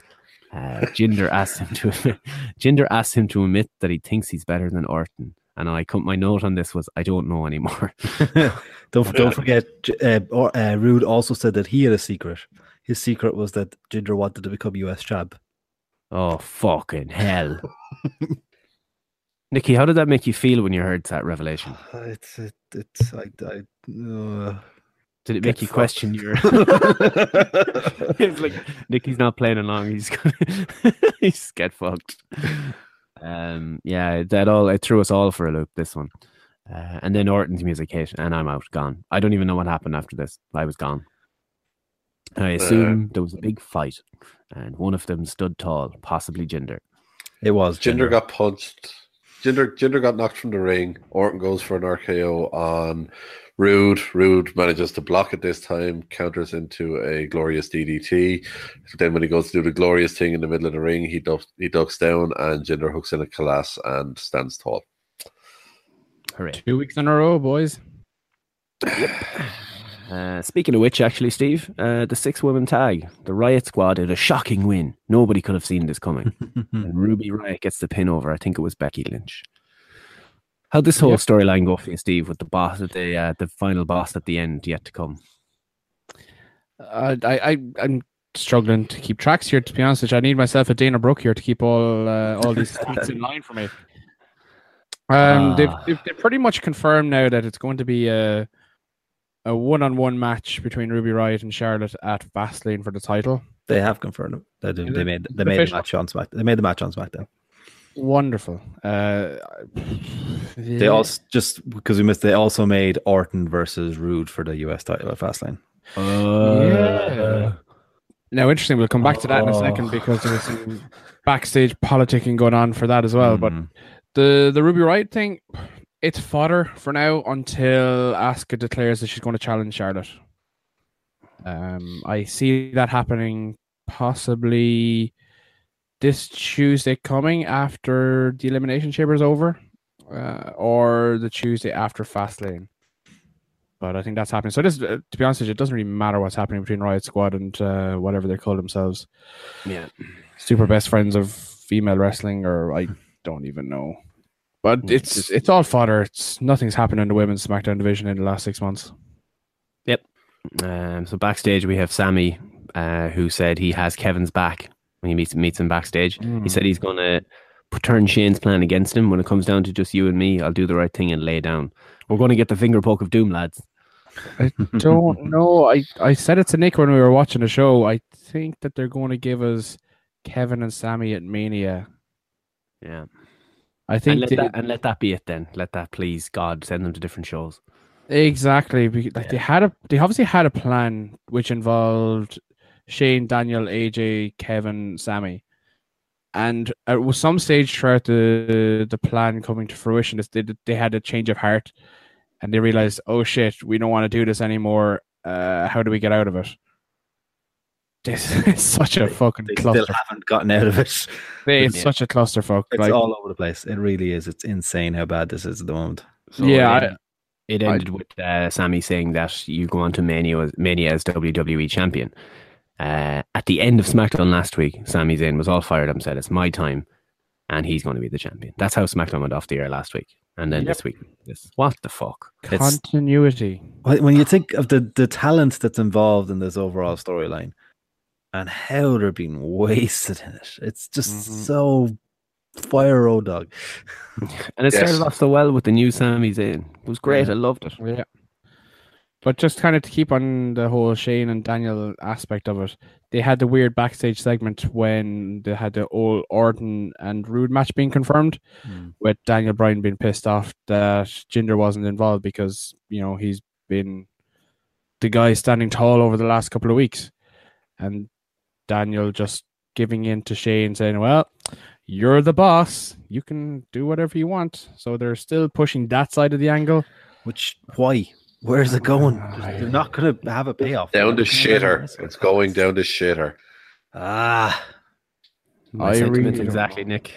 Uh, Jinder asked him to Jinder asked him to admit that he thinks he's better than Orton. And I come my note on this was I don't know anymore. don't don't forget, J- uh, or, uh, Roode also said that he had a secret. His secret was that Jinder wanted to become US champ. oh fucking hell. Nicky, how did that make you feel when you heard that revelation? It's it, it's I, I uh, Did it Get make you fucked. question your? it's like Nicky's not playing along. He's gonna he's get fucked. Um, yeah, that all it threw us all for a loop. This one, uh, and then Orton's music hit, and I'm out, gone. I don't even know what happened after this. I was gone. I assume there was a big fight, and one of them stood tall, possibly Jinder. it was Jinder got punched. Jinder, Jinder got knocked from the ring. Orton goes for an RKO on Roode, Roode manages to block it this time, counters into a glorious DDT. Then when he goes to do the glorious thing in the middle of the ring, he ducks, he ducks down and Jinder hooks in a Khallas and stands tall. Hooray. Two weeks in a row, boys. Uh, speaking of which, actually, Steve, uh, the six woman tag, the Riot Squad had a shocking win. Nobody could have seen this coming. and Ruby Riot gets the pin over. I think it was Becky Lynch. How'd this whole Yep. storyline go for you, Steve, with the boss, the uh, the final boss at the end yet to come? Uh, I, I, I'm struggling to keep tracks here. To be honest, with you. I need myself a Dana Brooke here to keep all uh, all these tweets in line for me. Um, they've, Ah. they've they've pretty much confirmed now that it's going to be a a one on one match between Ruby Riot and Charlotte at Fastlane for the title. They have confirmed it. They, did- they made they made the match on Smack. They made the match on SmackDown. Wonderful. Uh, They also just because we missed. They also made Orton versus Roode for the US title at Fastlane. yeah. Now, interesting. We'll come back to that in a second Oh. because there was some backstage politicking going on for that as well. But Mhm. the the Ruby Riot thing, it's fodder for now until Asuka declares that she's going to challenge Charlotte. Um, I see that happening possibly this Tuesday coming after the Elimination Chamber is over, uh, or the Tuesday after Fastlane. But I think that's happening. So this, uh, to be honest with you, it doesn't really matter what's happening between Riot Squad and uh, whatever they call themselves Yeah. super best friends of female wrestling, or I don't even know. But Mm, it's it's all fodder. It's nothing's happened in the women's SmackDown division in the last six months. Yep. Um, so backstage we have Sami, uh, who said he has Kevin's back when he meets meets him backstage. He hmm. said he's going to turn Shane's plan against him when it comes down to just you and me. I'll do the right thing and lay down. We're going to get the finger poke of doom, lads. I don't know. I I said it to Nick when we were watching the show. I think that they're going to give us Kevin and Sami at Mania. Yeah, I and think let they- that and let that be it then. Let that please God send them to different shows. Exactly. Like they had a they obviously had a plan which involved Shane, Daniel, AJ, Kevin, Sami. And at some stage throughout the the plan coming to fruition, they they had a change of heart, and they realized, oh shit, we don't want to do this anymore. Uh, how do we get out of it? This is such a fucking They still haven't gotten out of it. It's Yeah. such a clusterfuck. It's Like, all over the place. It really is. It's insane how bad this is at the moment. So yeah, it, I, ended- it ended with uh, Sami saying that you go on to Mania, as- Mania as WWE champion. Uh, at the end of SmackDown last week, Sami Zayn was all fired up and said, "It's my time," and he's going to be the champion. That's how SmackDown went off the air last week, and then Yep. this week, this what the fuck? Continuity. When when you think of the, the talent that's involved in this overall storyline and how they're being wasted in it, it's just Mhm. so fire road dog. And it Yes. started off so well with the new Sami Zayn. It was great. I loved it. Yeah. But just kind of to keep on the whole Shane and Daniel aspect of it, they had the weird backstage segment when they had the old Orton and Roode match being confirmed, Mm. with Daniel Bryan being pissed off that Jinder wasn't involved because, you know, he's been the guy standing tall over the last couple of weeks. And Daniel just giving in to Shane saying, Well, you're the boss. You can do whatever you want. So they're still pushing that side of the angle. Which why? Where's it going? They're not going to have a payoff. Down They're the not gonna have shitter. It's going down the shitter. Ah, My I sentiments really exactly, know. Nick.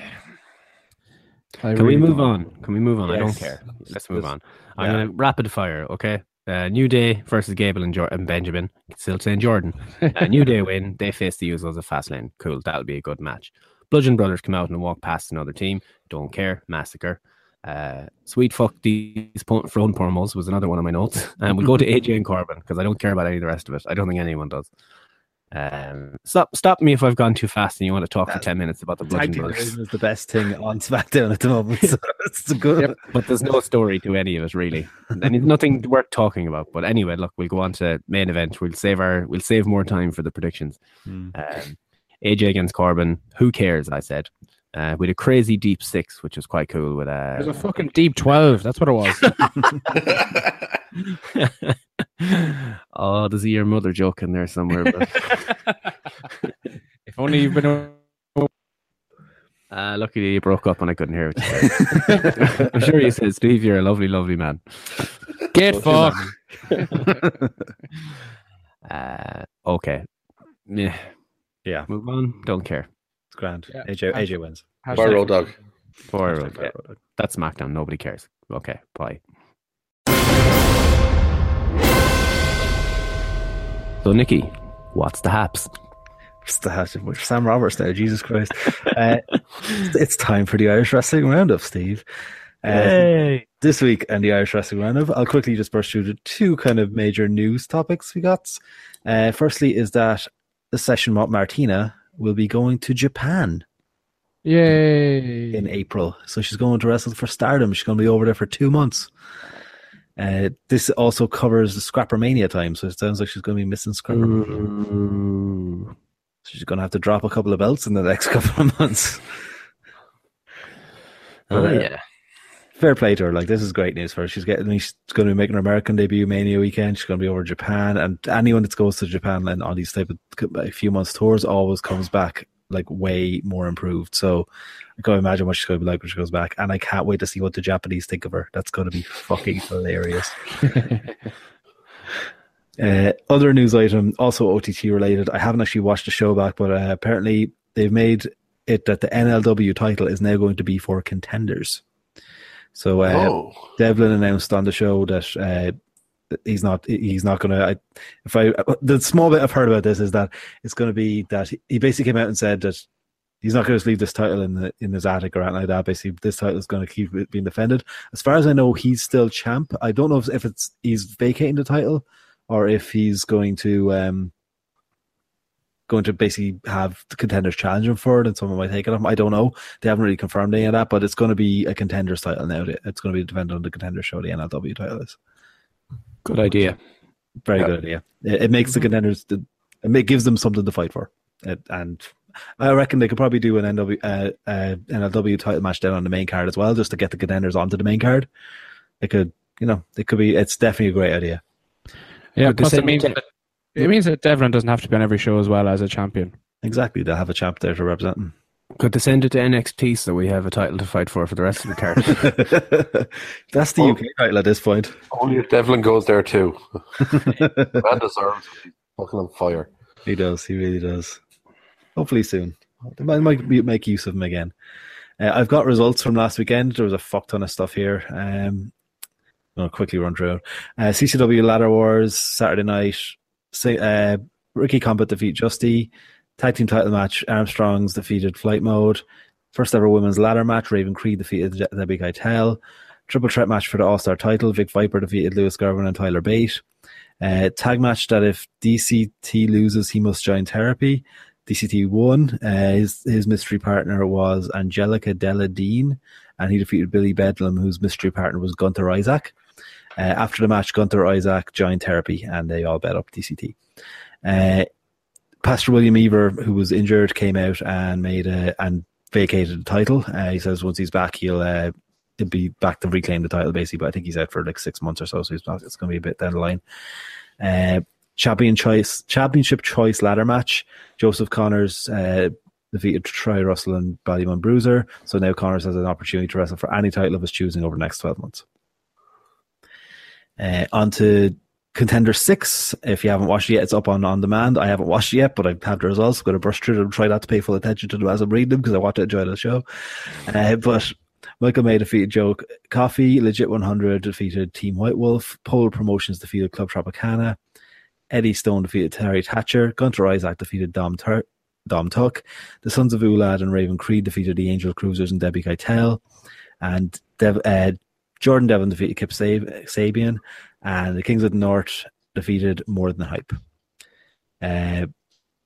I Can we move don't- on? Can we move on? I don't care. Let's move Let's- on. I'm yeah. going to rapid fire, okay? Uh, New Day versus Gable and, Jor- and Benjamin. Still saying Jordan. Uh, New Day win. They face the Usos at Fastlane. Cool. That'll be a good match. Bludgeon Brothers come out and walk past another team. Don't care. Massacre. Uh, sweet fuck these front promos was another one of my notes. And we'll go to AJ and Corbin because I don't care about any of the rest of it. I don't think anyone does. Um, stop, stop me if I've gone too fast and you want to talk for ten minutes about the Bludgeon Brothers. is the best thing on SmackDown at the moment. So it's good. Yep. but there's no story to any of it really and it's nothing worth talking about but anyway look we'll go on to main event we'll save our we'll save more time for the predictions Hmm. um, aj against corbin who cares i said uh, with a crazy deep six which was quite cool with It was a uh, fucking deep 12. That's what it was. oh there's a your mother joke in there somewhere but if only you've been. a- uh, luckily you broke up and i couldn't hear what you said i'm sure you said steve you're a lovely lovely man Get Don't fucked. uh, okay. Yeah. Yeah. Move on. Don't care. It's grand. Yeah. AJ AJ wins. Bar Road Dog. Four Hashtag yeah. Bar Road. That's SmackDown. Nobody cares. Okay. Bye. So, Nicky, what's the haps? It's the hash with Sam Roberts now. Jesus Christ! Uh, it's time for the Irish Wrestling Roundup, Steve. Uh, This week and the Irish Wrestling Roundup, I'll quickly just burst through the two kind of major news topics we got. Uh, firstly, is that the Session Moth Martina will be going to Japan Yay. in April. So she's going to wrestle for Stardom. She's going to be over there for two months. Uh, this also covers the Scrapper Mania time, so it sounds like she's going to be missing Scrapper. So she's going to have to drop a couple of belts in the next couple of months. Oh, uh, yeah. Fair play to her. Like this is great news for her. She's getting. She's going to be making her American debut Mania weekend. She's going to be over Japan, and anyone that goes to Japan and on these type of a few months tours always comes back like way more improved. So I can't imagine what she's going to be like when she goes back, and I can't wait to see what the Japanese think of her. That's going to be fucking hilarious. Uh, other news item, also OTT related. I haven't actually watched the show back, but uh, apparently they've made it that the NLW title is now going to be for contenders. So uh, Oh. Devlin announced on the show that uh, he's not he's not going to. If I the small bit I've heard about this is that it's going to be that he- basically came out and said that he's not going to leave this title in the in his attic or anything like that. Basically, this title is going to keep being defended. As far as I know, he's still champ. I don't know if, if it's he's vacating the title or if he's going to um going to basically have the contenders challenge him for it and someone might take it off. I don't know. They haven't really confirmed any of that, but it's going to be a contenders title now. It's going to be dependent on the contender show. The NLW title is Good idea. very Yeah. good idea. It, it makes the contenders. It gives them something to fight for, it, and I reckon they could probably do an NW, uh, uh, NLW title match down on the main card as well, just to get the contenders onto the main card. It could, you know, it could be. It's definitely a great idea. Yeah, Good to plus say it means, that, it means that Devlin doesn't have to be on every show as well as a champion. Exactly, they'll have a champ there to represent them. Could they send it to NXT so we have a title to fight for for the rest of the card? That's the. UK title at this point. Only if Devlin goes there too. Man deserves. it. Fucking on fire. He does. He really does. Hopefully soon. They might, might make use of him again. Uh, I've got results from last weekend. There was a fuck ton of stuff here. Um, I'll quickly run through it. Uh, CCW Ladder Wars Saturday night. Uh, Ricky Combat defeat Justy. Tag team title match. Armstrongs defeated Flight Mode. First ever women's ladder match. Raven Creed defeated the Je- Debbie Keitel. Triple threat match for the All Star title. Vic Viper defeated Lewis Garvin and Tyler Bate. Uh, tag match that if DCT loses, he must join therapy. DCT won. Uh, his his mystery partner was Angelica Della Dean, and he defeated Billy Bedlam, whose mystery partner was Gunther Isaac. Uh, after the match, Gunther Isaac joined therapy, and they all bet up DCT. Uh, Pastor William Ever, who was injured, came out and made a and vacated the title. Uh, he says once he's back, he'll uh, he'll be back to reclaim the title, basically. But I think he's out for like six months or so, so he's not, it's going to be a bit down the line. Uh, champion choice, championship choice ladder match. Joseph Connors uh, defeated Troy Russell and Ballymun Bruiser. So now Connors has an opportunity to wrestle for any title of his choosing over the next twelve months. Uh, on to Contender Six. If you haven't watched it yet, it's up on on demand. I haven't watched it yet, but I have had the results. I'm going to brush through them, try not to pay full attention to them as I'm reading them because I want to enjoy the show. Uh, but Michael May defeated Joe Coffey. Legit 100 defeated Team White Wolf. Pole Promotions defeated Club Tropicana. Eddie Stone defeated Terry Thatcher. Gunter Isaac defeated Dom Tur- Dom Tuck. The Sons of Ulad and Raven Creed defeated the Angel Cruisers and Debbie Keitel. And Dev- uh, Jordan Devlin defeated Kip Sabian. And the Kings of the North defeated More Than Hype. Uh,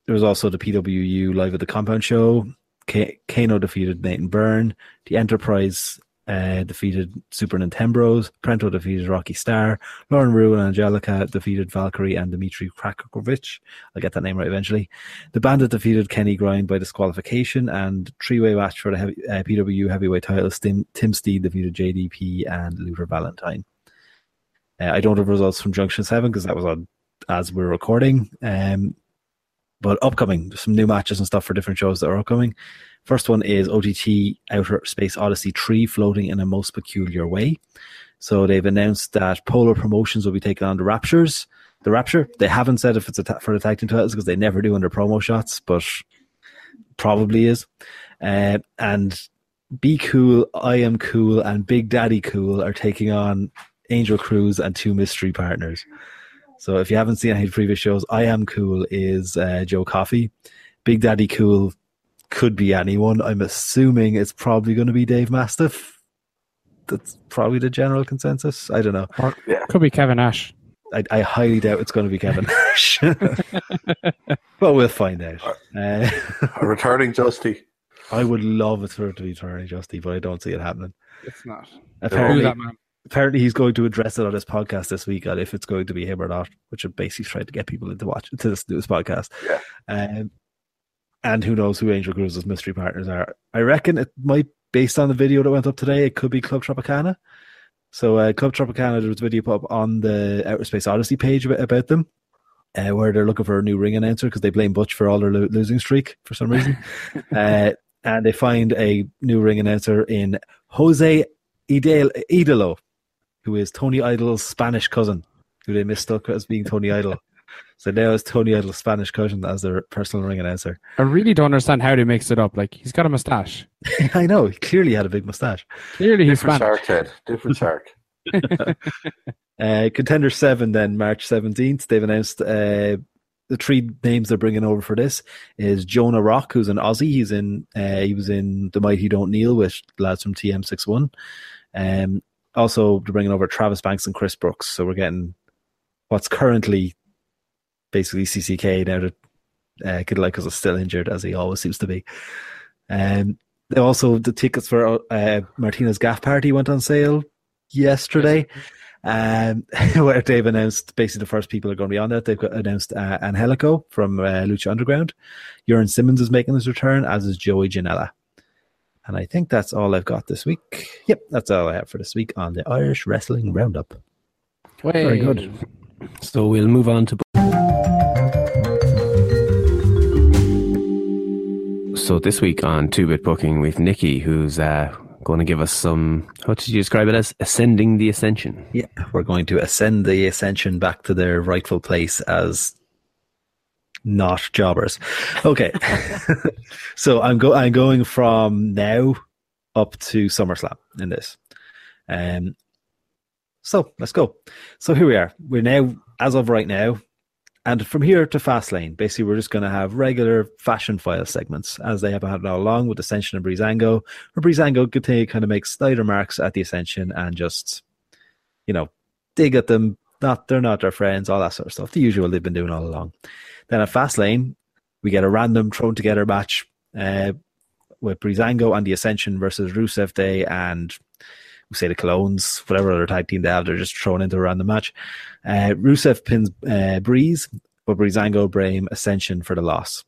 there was also the PWU Live at the Compound show. K- Kano defeated Nathan Byrne. The Enterprise uh, defeated Super Nintembros. Prento defeated Rocky Star. Lauren Rue and Angelica defeated Valkyrie and Dmitry Krakovich. I'll get that name right eventually. The Bandit defeated Kenny Grind by disqualification. And three-way match for the heavy, uh, PWU heavyweight title. Tim, Tim Steed defeated JDP and Luther Valentine. Uh, I don't have results from Junction 7 because that was on as we're recording. Um, but upcoming, some new matches and stuff for different shows that are upcoming. First one is OTT Outer Space Odyssey 3 floating in a most peculiar way. So they've announced that Polar Promotions will be taking on the Raptures. The Rapture. They haven't said if it's ta- for the tag team titles because they never do under promo shots, but probably is. Uh, and Be Cool, I Am Cool, and Big Daddy Cool are taking on Angel Cruz and two mystery partners. So if you haven't seen any previous shows, I Am Cool is uh, Joe Coffey. Big Daddy Cool could be anyone. I'm assuming it's probably going to be Dave Mastiff. That's probably the general consensus. I don't know. Or could be Kevin Ash. I, I highly doubt it's going to be Kevin Nash. but we'll find out. Uh, A returning Justy. I would love it for it to be Tony Justy, but I don't see it happening. It's not. Apparently, that man? apparently he's going to address it on his podcast this week on if it's going to be him or not, which would basically try to get people into watch to this, to this podcast. Yeah. Um, and who knows who Angel Cruz's mystery partners are? I reckon it might, based on the video that went up today, it could be Club Tropicana. So uh, Club Tropicana, there was a video put up on the Outer Space Odyssey page about, about them. Uh, where they're looking for a new ring announcer because they blame Butch for all their lo- losing streak for some reason. uh, and they find a new ring announcer in Jose Idel- Idolo, who is Tony Idol's Spanish cousin, who they mistook as being Tony Idol. So now it's Tony Idol's Spanish cousin as their personal ring announcer. I really don't understand how they mixed it up. Like he's got a mustache. I know, he clearly had a big mustache. Clearly he's Different Spanish. shark, Ted. Different shark. Uh, Contender 7, then March 17th, they've announced uh, the three names they're bringing over for this is Jonah Rock, who's an Aussie. He's in, uh, he was in The Mighty Don't Kneel with lads from TM61. Um, also, they're bringing over Travis Banks and Chris Brooks. So we're getting what's currently basically CCK now that uh, Kid Lycos is still injured, as he always seems to be. Um, also, the tickets for uh, Martina's Gaff Party went on sale yesterday. Um, where they've announced basically the first people are going to be on that. They've got announced uh, Angelico from uh, Lucha Underground. Jurn Simmons is making his return, as is Joey Janela. And I think that's all I've got this week. Yep, that's all I have for this week on the Irish Wrestling Roundup. Very good. So we'll move on to. So this week on Two Bit Booking, we've Nicky, who's uh, going to give us some. What did you describe it as? Ascending the Ascension. Yeah, we're going to ascend the Ascension back to their rightful place as not jobbers. Okay, so I'm go I'm going from now up to SummerSlam in this. Um, so let's go. So here we are. We're now, as of right now, and from here to Fastlane, basically we're just going to have regular fashion file segments as they have had all along with Ascension and Breezango. Where Breezango could take, kind of make slight remarks at the Ascension and just, you know, dig at them. Not they're not their friends, all that sort of stuff. The usual they've been doing all along. Then at Fastlane, we get a random thrown together match uh, with Breezango and the Ascension versus Rusev Day and say the Clones, whatever other tag team they have, they're just thrown into a random match. Uh, Rusev pins uh, Breeze, but Breezango blame Ascension for the loss.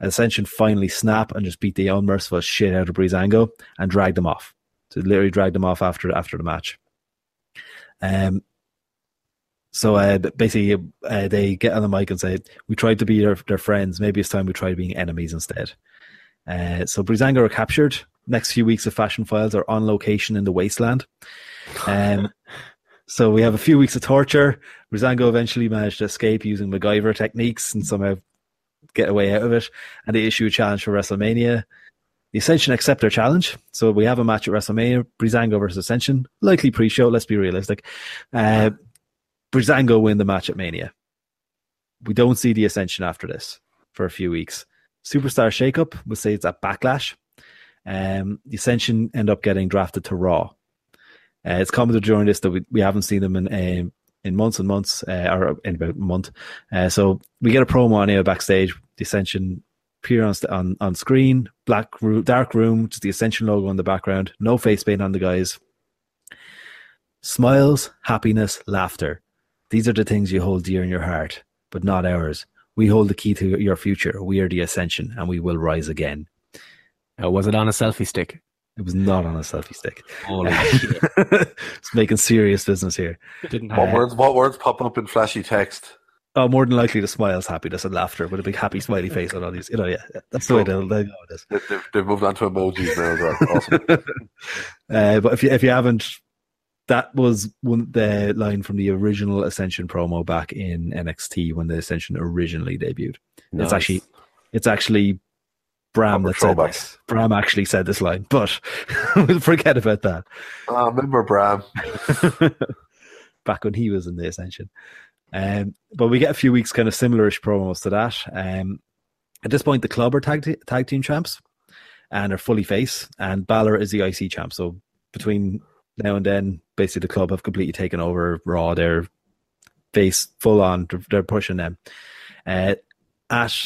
Ascension finally snap and just beat the unmerciful shit out of Breezango and drag them off. So literally drag them off after after the match. Um. So uh, basically, uh, they get on the mic and say, "We tried to be their, their friends. Maybe it's time we tried being enemies instead." Uh, so Breezango are captured. Next few weeks of Fashion Files are on location in the wasteland. Um, so we have a few weeks of torture. Breezango eventually managed to escape using MacGyver techniques and somehow get away out of it. And they issue a challenge for WrestleMania. The Ascension accept their challenge. So we have a match at WrestleMania, Breezango versus Ascension. Likely pre-show, let's be realistic. Uh, Breezango win the match at Mania. We don't see the Ascension after this for a few weeks. Superstar shakeup, we'll say it's at Backlash. Um, the Ascension end up getting drafted to Raw. Uh, it's commented during this that we, we haven't seen them in um, in months and months, uh, or in about a month. Uh, so we get a promo on here backstage. The Ascension appear on, on, on screen, black room, dark room, just the Ascension logo in the background, no face paint on the guys. Smiles, happiness, laughter. These are the things you hold dear in your heart, but not ours. We hold the key to your future. We are the Ascension, and we will rise again. Uh, was it on a selfie stick? It was not on a selfie stick. Holy shit. it's making serious business here. Didn't What have words? What words pop up in flashy text? Oh, more than likely the smiles, happiness, and laughter with a big happy smiley face on all these. You know, yeah, that's the way they'll, they'll go with this. They- They've, they've moved on to emojis now. as well. Awesome. Uh, but if you if you haven't that was one the line from the original Ascension promo back in NXT when the Ascension originally debuted. Nice. It's actually it's actually Bram that said throwback. this. Bram actually said this line, but we'll forget about that. Ah, remember Bram? back when he was in the Ascension. Um, but we get a few weeks kind of similarish promos to that. Um, at this point, the club are tag, te- tag team champs and are fully face, and Balor is the IC champ. So between now and then, basically the club have completely taken over Raw. They're face full on. They're, they're pushing them. Uh, at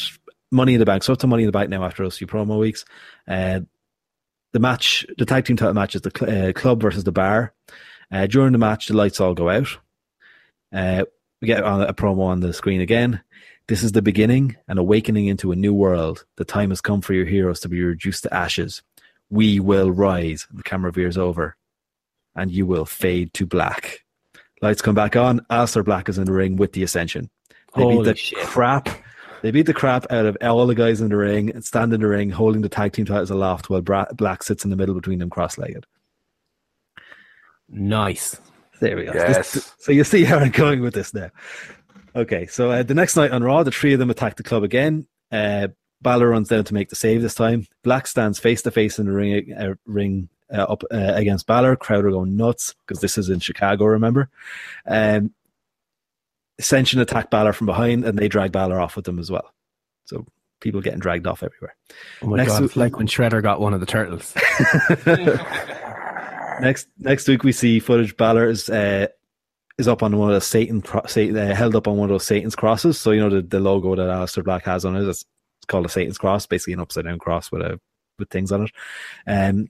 Money in the Bank, so up to Money in the Bank now after those few promo weeks. Uh, the match, the tag team title match is the cl- uh, club versus the bar. Uh, during the match, the lights all go out. Uh, we get on a promo on the screen again. This is the beginning, an awakening into a new world. The time has come for your heroes to be reduced to ashes. We will rise. The camera veers over, and you will fade to black. Lights come back on. Aleister Black is in the ring with the Ascension. They Holy beat the shit. crap. They beat the crap out of all the guys in the ring and stand in the ring holding the tag team titles aloft while Bra- Black sits in the middle between them cross-legged. Nice. There we go. Yes. This- so you see how I'm going with this now. Okay, so uh, the next night on Raw, the three of them attack the club again. Uh, Balor runs down to make the save this time. Black stands face to face in the ring, uh, ring uh, up uh, against Balor. Crowd are going nuts because this is in Chicago. Remember, um, Ascension attack Balor from behind, and they drag Balor off with them as well. So people getting dragged off everywhere. Oh my Next god, week- like when Shredder got one of the turtles. next next week we see footage Balor is uh, is up on one of the Satan, Satan uh, held up on one of those Satan's crosses. So you know the, the logo that Aleister Black has on it. It's, it's called a Satan's cross, basically an upside down cross with a with things on it. Um,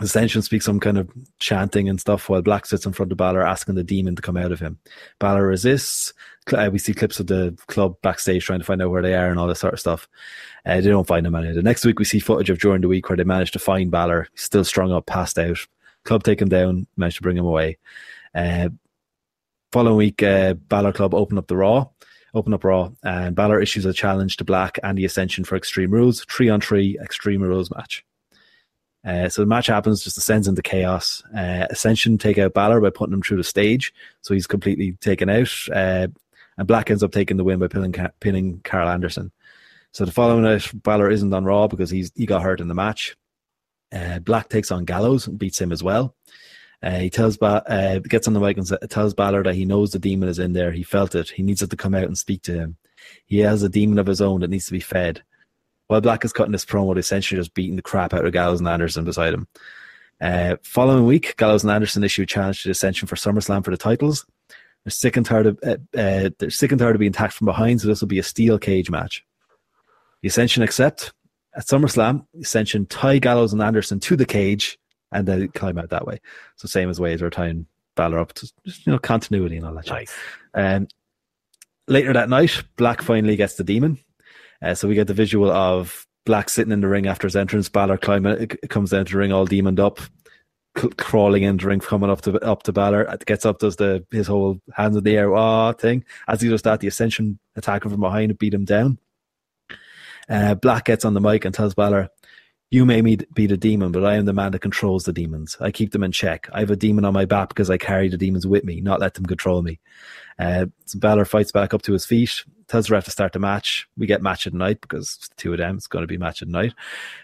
Ascension speaks some kind of chanting and stuff while Black sits in front of Balor asking the demon to come out of him. Balor resists. Uh, we see clips of the club backstage trying to find out where they are and all this sort of stuff. Uh, they don't find him any. The next week we see footage of during the week where they managed to find Balor, still strung up, passed out. Club take him down, managed to bring him away. Uh, following week, uh, Balor Club open up the Raw, open up Raw, and Balor issues a challenge to Black and the Ascension for Extreme Rules, three on three Extreme Rules match. Uh, so the match happens, just ascends into chaos. Uh, Ascension take out Balor by putting him through the stage, so he's completely taken out. Uh, and Black ends up taking the win by pinning, pinning Carl Anderson. So the following night, Balor isn't on Raw because he's he got hurt in the match. Uh, Black takes on Gallows and beats him as well. Uh, he tells ba- gets on the mic and tells Balor that he knows the demon is in there. He felt it. He needs it to come out and speak to him. He has a demon of his own that needs to be fed. While Black is cutting this promo, essentially just beating the crap out of Gallows and Anderson beside him. Uh, following week, Gallows and Anderson issue a challenge to Ascension for SummerSlam for the titles. They're sick and tired of uh, uh, they're sick and tired of being attacked from behind, so this will be a steel cage match. The Ascension accept at SummerSlam. Ascension tie Gallows and Anderson to the cage, and then climb out that way. So same as ways we're tying Balor up to you know continuity and all that. Nice. Um, later that night, Black finally gets the demon. Uh, so we get the visual of Black sitting in the ring after his entrance. Balor climbing, comes down to the ring all demoned up, c- crawling into the ring, coming up to up to Balor. Gets up, does the his whole hands in the air ah thing. As he does that, the Ascension attack him from behind and beat him down. Uh, Black gets on the mic and tells Balor, "You may be the demon, but I am the man that controls the demons. I keep them in check. I have a demon on my back because I carry the demons with me, not let them control me." Uh, so Balor fights back up to his feet, tells the ref to start the match. We get match at night because two of them. It's going to be match at night.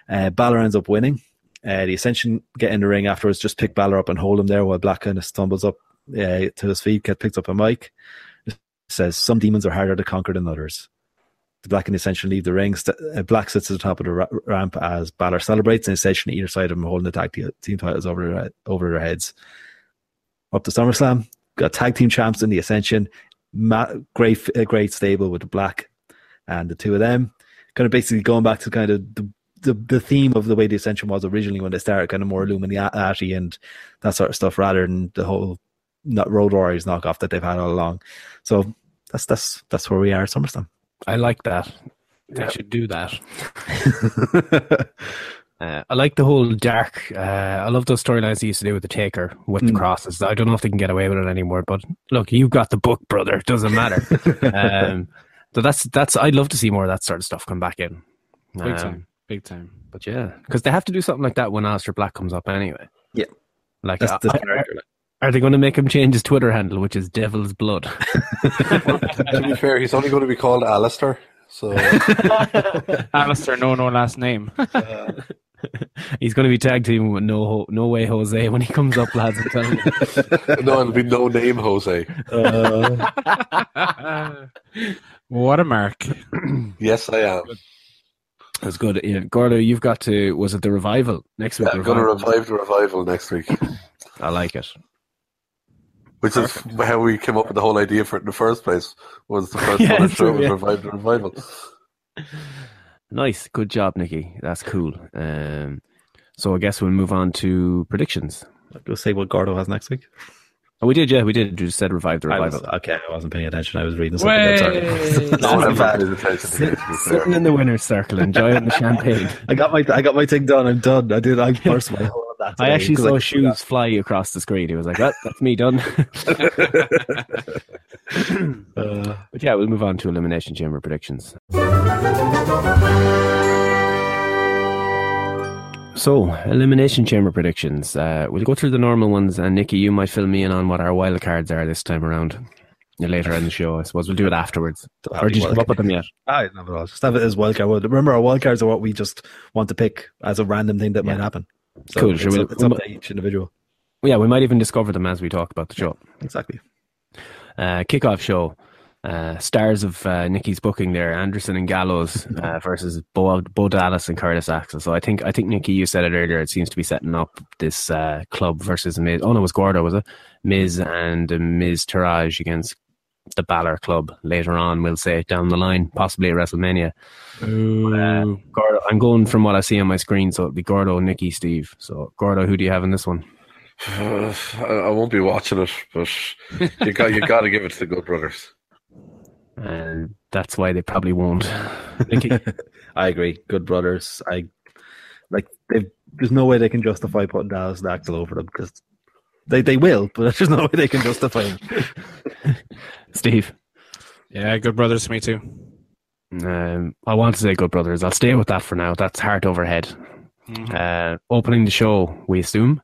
Uh, Balor ends up winning. Uh, the Ascension get in the ring afterwards, just pick Balor up and hold him there while Black kind of stumbles up uh, to his feet, get picked up a mic. Says some demons are harder to conquer than others. The Black and the Ascension leave the ring. Uh, Black sits at the top of the ra- ramp as Balor celebrates, and Ascension either side of him holding the tag team titles over their, over their heads. Up to SummerSlam, got tag team champs in the Ascension. Ma- great, uh, great stable with the Black and the two of them. Kind of basically going back to kind of the, the, the theme of the way the Ascension was originally when they started, kind of more Illuminati and that sort of stuff, rather than the whole not Road Warriors knockoff that they've had all along. So that's that's that's where we are at SummerSlam. I like that. They Yeah. should do that. Uh, I like the whole dark. Uh, I love those storylines they used to do with the Taker with the Mm. crosses. I don't know if they can get away with it anymore. But look, you've got the book, brother. It Doesn't matter. um, so that's that's. I'd love to see more of that sort of stuff come back in. Big Um, time. Big time. But yeah, because they have to do something like that when Aleister Black comes up anyway. Yeah. Like That's I, the character. Are they going to make him change his Twitter handle, which is Devil's Blood? to be fair, he's only going to be called Aleister. So Aleister, no, no last name. He's going to be tag teaming with no Ho- no way Jose when he comes up, lads. I'm telling you. no, it'll be no name Jose. Uh, what a mark! Yes, I am. That's good. Yeah, Gordo, you've got to. Was it the revival next week? I'm going to revive the revival next week, I like it. which is how we came up with the whole idea for it in the first place. Was the first Yeah, one I it's true, was revive the revival. Nice, good job, Nicky. That's cool. Um, so I guess we'll move on to predictions. Go say what Gordo has next week. Oh, we did, yeah, we did. You said revive the I was, revival. okay, I wasn't paying attention. I was reading something. I'm sorry. No one bad. ever to be. Sitting in the winner's circle, enjoying the champagne. I got my I got my thing done. I'm done. I did. I burst my hole on that. I today, actually 'cause saw I- shoes fly across the screen. He was like, "Well, that's me done." Uh, But yeah, we'll move on to elimination chamber predictions. So, elimination chamber predictions. Uh, we'll go through the normal ones, and Nicky, you might fill me in on what our wild cards are this time around. Later in the show, I suppose we'll do it afterwards. Don't Or did you come up with them yet? I at all. Just have it as wildcard. Remember, our wildcards are what we just want to pick as a random thing that might happen. So Cool, It's, sure, we'll- it's up to each individual. Yeah, we might even discover them as we talk about the show. Exactly. Uh, kickoff show. Uh, stars of uh, Nicky's booking there: Anderson and Gallows uh, versus Bo, Bo Dallas and Curtis Axel. So I think I think Nicky, you said it earlier. It seems to be setting up this uh, club versus Miz. Oh no, it was Gordo, was it? Miz and Miztourage against the Balor Club later on. We'll say down the line, possibly at WrestleMania. Uh, Gordo, I'm going from what I see on my screen, so it'll be Gordo, Nicky, Steve. So Gordo, who do you have in this one? Uh, I, I won't be watching it, but you got you got to give it to the Good Brothers. And that's why they probably won't. I agree. Good brothers. I like. They've, there's no way they can justify putting Dallas and Axel over them because they they will, but there's no way they can justify them. Steve. Yeah, good brothers to me too. Um, I want to say Good Brothers. I'll stay with that for now. That's heart over head. Uh, opening the show, we assume,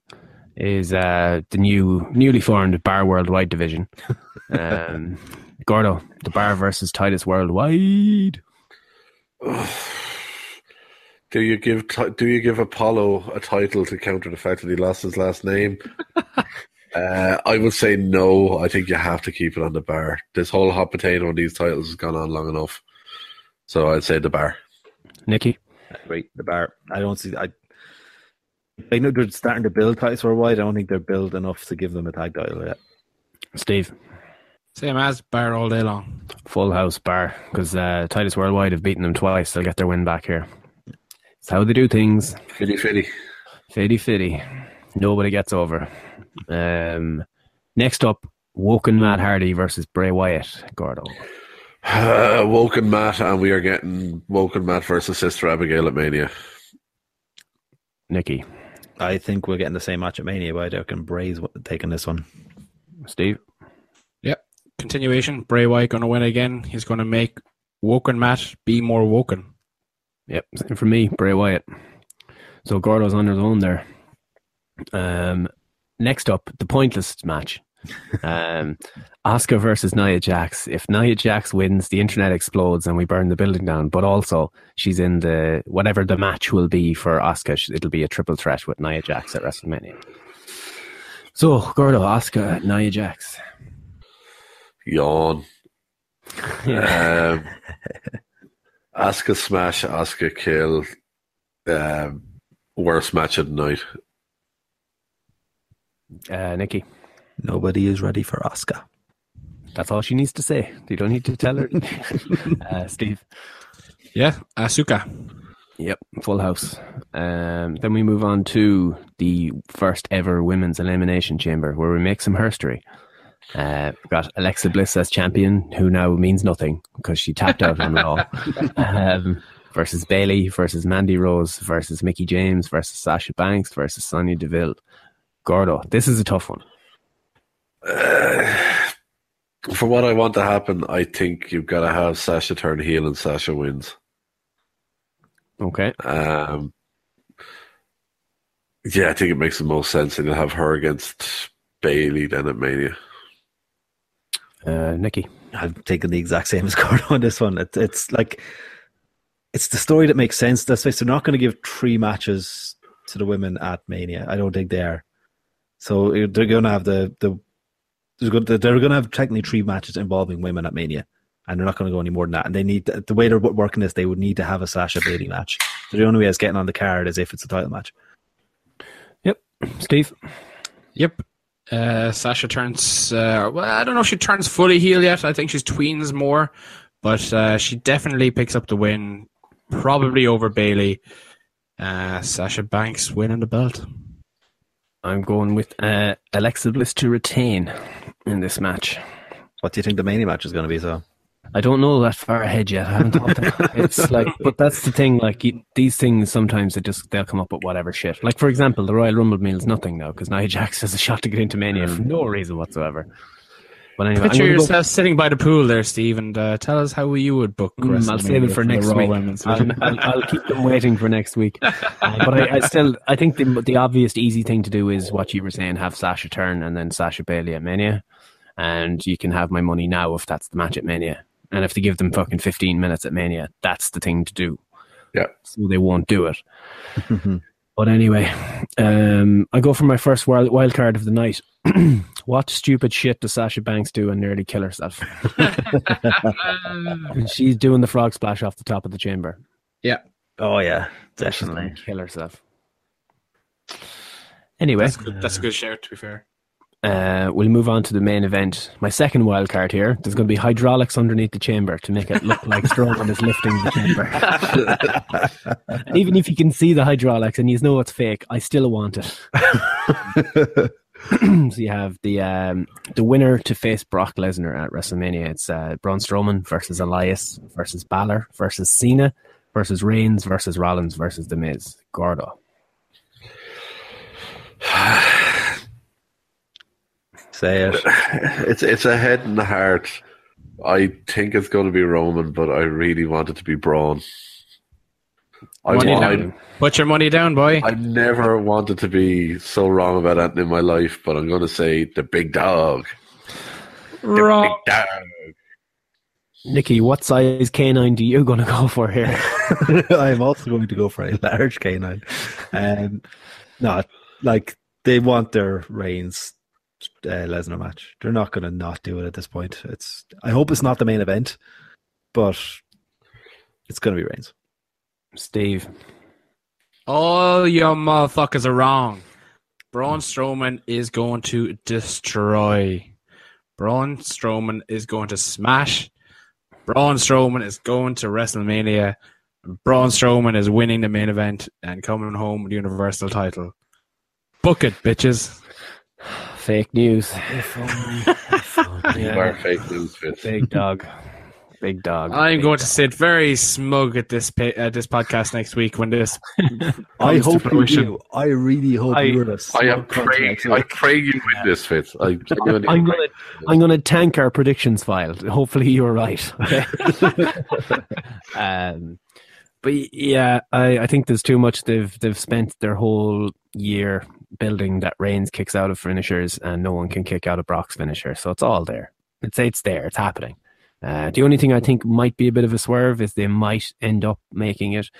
is uh, the new, newly formed Bar Worldwide division. Um, Gordo, the Bar versus Titus Worldwide. Do you give Do you give Apollo a title to counter the fact that he lost his last name? uh, I would say no. I think you have to keep it on the bar. This whole hot potato on these titles has gone on long enough. So I'd say the bar. Nicky. I agree. The bar. I don't see. I. I know they're starting to build Titus Worldwide. I don't think they're built enough to give them a tag title yet. Steve. Same as bar all day long. Full house bar because uh, Titus Worldwide have beaten them twice. They'll get their win back here. It's how they do things. Fitty fitty. Fitty fitty. Nobody gets over. Um, next up, Woken Matt Hardy versus Bray Wyatt. Gordo. Uh, Woken Matt, and we are getting Woken Matt versus Sister Abigail at Mania. Nicky. I think we're getting the same match at Mania, but I reckon Bray's taking this one. Steve. Yep. Continuation. Bray Wyatt going to win again. He's going to make Woken Matt be more woken. Yep, same for me, Bray Wyatt. So Gordo's on his own there. Um, next up, the pointless match. Um, Asuka versus Nia Jax. If Nia Jax wins, the internet explodes and we burn the building down. But also, she's in the whatever the match will be for Asuka. It'll be a triple threat with Nia Jax at WrestleMania. So Gordo, Asuka, Nia Jax. Yawn. um, Asuka smash, Asuka kill. Um, worst match of the night. Uh, Nikki. Nobody is ready for Asuka. That's all she needs to say. You don't need to tell her. uh, Steve. Yeah, Asuka. Yep, full house. Um, then we move on to the first ever women's elimination chamber where we make some history. Uh, we've got Alexa Bliss as champion, who now means nothing because she tapped out on Raw. Um, versus Bayley, versus Mandy Rose, versus Mickie James, versus Sasha Banks, versus Sonya Deville. Gordo, this is a tough one. Uh, for what I want to happen, I think you've got to have Sasha turn heel and Sasha wins. Okay. Um, yeah, I think it makes the most sense, and you'll have her against Bayley then at Mania. Uh, Nicky. I'm taking the exact same score on this one. It, it's like it's the story that makes sense. That's why they're not going to give three matches to the women at Mania. I don't think they are. So they're going to have the the they're going to have technically three matches involving women at Mania, and they're not going to go any more than that. And they need the way they're working this, they would need to have a Sasha Bayley match. So the only way it's getting on the card is if it's a title match. Yep, Steve. Yep. Uh, Sasha turns. Uh, well, I don't know if she turns fully heel yet. I think she's tweens more, but uh, she definitely picks up the win, probably over Bayley. Uh, Sasha Banks winning the belt. I'm going with uh, Alexa Bliss to retain in this match. What do you think the main match is going to be? So I don't know that far ahead yet. I haven't thought that. It's like, but that's the thing. Like you, these things, sometimes they just they'll come up with whatever shit. Like for example, the Royal Rumble means nothing now because Nia Jax has a shot to get into Mania for no reason whatsoever. But anyway, picture yourself go... sitting by the pool there, Steve, and uh, tell us how you would book. Mm, I'll save it for, for next week. I'll, I'll, I'll, keep them waiting for next week. Uh, but I, I, still, I think the the obvious, easy thing to do is what you were saying: have Sasha turn and then Sasha Bayley at Mania, and you can have my money now if that's the match at Mania. And if they give them fucking fifteen minutes at Mania, that's the thing to do. Yeah. So they won't do it. but anyway, um, I go for my first wild, wild card of the night. what stupid shit does Sasha Banks do and nearly kill herself? She's doing the frog splash off the top of the chamber. Yeah. Oh yeah, definitely kill herself. Anyway, that's, good. that's a good shout. To be fair. Uh, we'll move on to the main event. My second wild card here. There's going to be hydraulics underneath the chamber to make it look like Strowman is lifting the chamber. even if you can see the hydraulics and you know it's fake, I still want it. so you have the um, the winner to face Brock Lesnar at WrestleMania. It's uh, Braun Strowman versus Elias versus Balor versus Cena versus Reigns versus Rollins versus The Miz. Gordo. Say it. It's it's a head and a heart. I think it's going to be Roman, but I really want it to be Braun. I, I, Put your money down, boy. I never wanted to be so wrong about anything in my life, but I'm going to say the big dog. The wrong. big dog. Nicky, what size canine do you going to go for here? I'm also going to go for a large canine. Um, no, like they want their Reigns uh, Lesnar match. They're not going to not do it at this point. It's. I hope it's not the main event, but it's going to be Reigns. Steve. All your motherfuckers are wrong. Braun Strowman is going to destroy. Braun Strowman is going to smash. Braun Strowman is going to WrestleMania. Braun Strowman is winning the main event and coming home with the Universal title. Book it, bitches. Fake news. yeah. fake news, Big dog big dog. I'm big going dog. to sit very smug at this pa- uh, this podcast next week when this. I hope you do. I really hope I, you're a I am praying. I pray you win this, Fitz. I I'm going to. I'm going to tank our predictions file. Hopefully, you're right. Okay. um, but yeah, I, I think there's too much. They've they've spent their whole year building that Reigns kicks out of finishers, and no one can kick out of Brock's finisher. So it's all there. It's it's there. It's happening. Uh, the only thing I think might be a bit of a swerve is they might end up making it.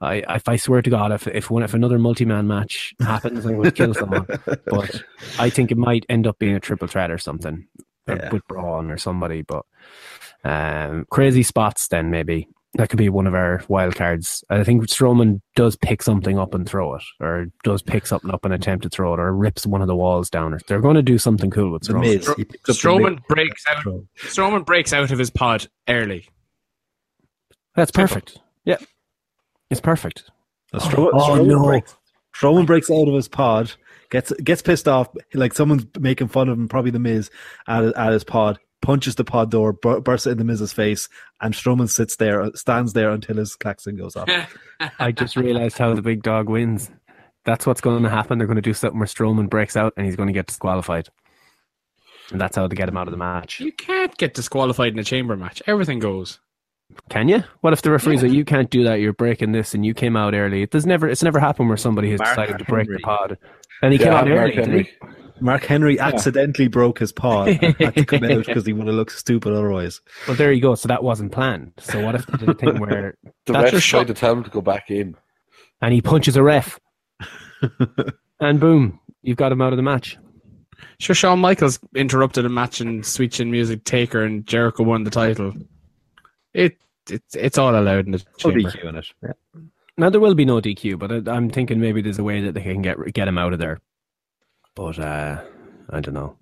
I, if I swear to God, if if one if another multi man match happens, I'm going to kill someone. But I think it might end up being a triple threat or something yeah. with Braun or somebody. But um, crazy spots then maybe that could be one of our wild cards. I think Strowman does pick something up and throw it, or does pick something up and attempt to throw it, or rips one of the walls down. Or they're going to do something cool with Strowman. Strowman breaks out. Strowman breaks out of his pod early. That's perfect. Yeah, it's perfect. Oh, Stro- oh, Strowman, no. breaks, Strowman breaks out of his pod, gets gets pissed off, like someone's making fun of him, probably the Miz at, at his pod punches the pod door, bursts it in the Miz's face, and Strowman sits there, uh, stands there until his klaxon goes off. I just realized how the big dog wins. That's what's going to happen. They're going to do something where Strowman breaks out and he's going to get disqualified. And that's how they get him out of the match. You can't get disqualified in a chamber match. Everything goes. Can you? What if the referees yeah. you can't do that? You're breaking this, and you came out early. It does never. It's never happened where somebody has Mark decided to break the pod, and he yeah, came out Mark early. Mark Henry accidentally broke his paw and had to come out because he would have looked stupid otherwise. Well, there you go. So that wasn't planned. So what if they did a thing where The That's ref just tried shot- to tell him to go back in. and he punches a ref, and boom, you've got him out of the match. Sure, Shawn Michaels interrupted a match and switched in music Taker and Jericho won the title. It it's it's all allowed in the No chamber. DQ in it. Now there will be no DQ, but I, I'm thinking maybe there's a way that they can get get him out of there. But uh, I don't know.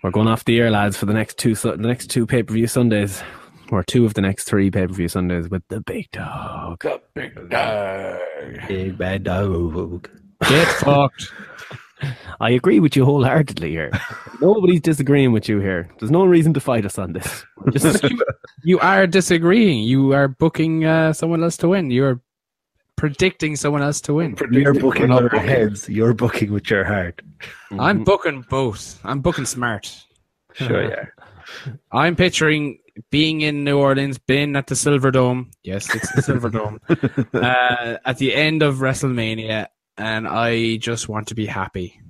We're going off the air, lads, for the next two su- the next two pay per view Sundays, or two of the next three pay per view Sundays with the big dog. The big dog. Big bad dog. Get fucked. I agree with you wholeheartedly here. Nobody's disagreeing with you here. There's no reason to fight us on this. Just you, you are disagreeing. You are booking uh, someone else to win. You're predicting someone else to win. You're booking with our heads. You're booking with your heart. I'm booking both. I'm booking smart. Sure, yeah. I'm picturing being in New Orleans, being at the Silver Dome. Yes, it's the Silver Dome. Uh, at the end of WrestleMania, and I just want to be happy.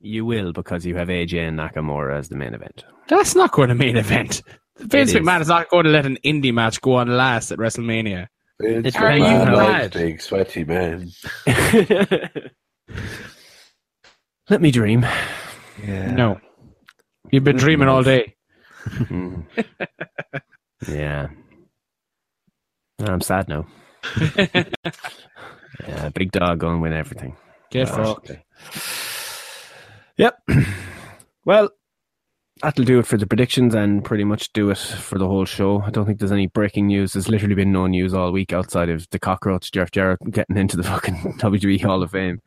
you will because you have AJ and Nakamura as the main event. That's not going to main event. Vince is. McMahon is not going to let an indie match go on last at WrestleMania. It's Are you mad? Big sweaty man. Let me dream. Yeah. No. You've been dreaming all day. Mm. yeah. I'm sad now. yeah, big dog going to win everything. Get fucked. Yep. well, that'll do it for the predictions and pretty much do it for the whole show. I don't think there's any breaking news. There's literally been no news all week outside of the cockroach Jeff Jarrett getting into the fucking WWE Hall of Fame.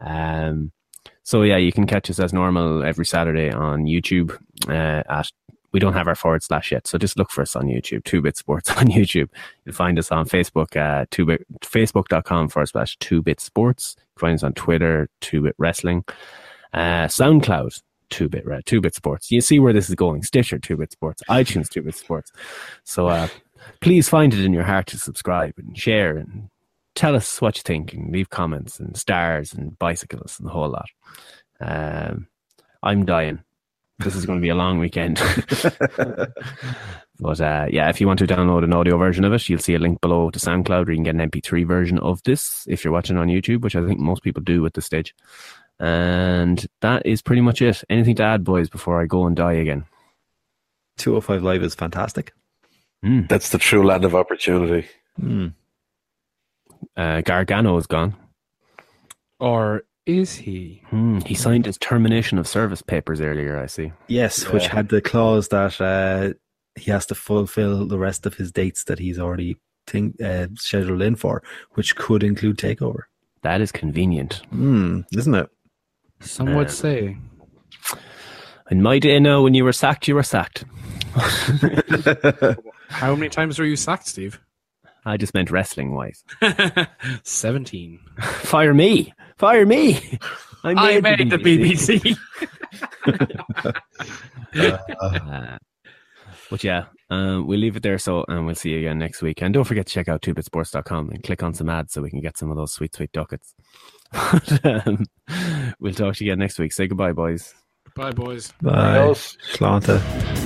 Um, so yeah, you can catch us as normal every Saturday on YouTube. Uh, at we don't have our forward slash yet, so just look for us on YouTube. Two Bit Sports on YouTube. You'll find us on Facebook. Uh, Facebook.com forward slash Two Bit Sports. Find us on Twitter. Two Bit Wrestling. Uh, SoundCloud. Two bit Re- two bit sports. You see where this is going. Stitcher, two bit sports. iTunes, two bit sports. So uh, please find it in your heart to subscribe and share and tell us what you think and leave comments and stars and bicycles and the whole lot. Um, I'm dying. This is going to be a long weekend. but uh, yeah, if you want to download an audio version of it, you'll see a link below to SoundCloud where you can get an MP3 version of this if you're watching on YouTube, which I think most people do at this stage. And that is pretty much it. Anything to add, boys, before I go and die again? 205 Live is fantastic. That's the true land of opportunity. Hmm. Uh, Gargano is gone. Or is he? Hmm, he signed his termination of service papers earlier, I see. Yes, which had the clause that uh, he has to fulfill the rest of his dates that he's already think, uh, scheduled in for, which could include takeover. That is convenient. Hmm, isn't it? Some would Uh, say. In my day now, when you were sacked, you were sacked. How many times were you sacked, Steve? I just meant wrestling wise. 17. Fire me! Fire me! I made, I made the BBC. Uh, but yeah, um, we'll leave it there. So, and we'll see you again next week. And don't forget to check out twobitsports.com and click on some ads so we can get some of those sweet, sweet ducats. um, we'll talk to you again next week. Say goodbye, boys. Bye, boys. Bye. Adios. Slanta.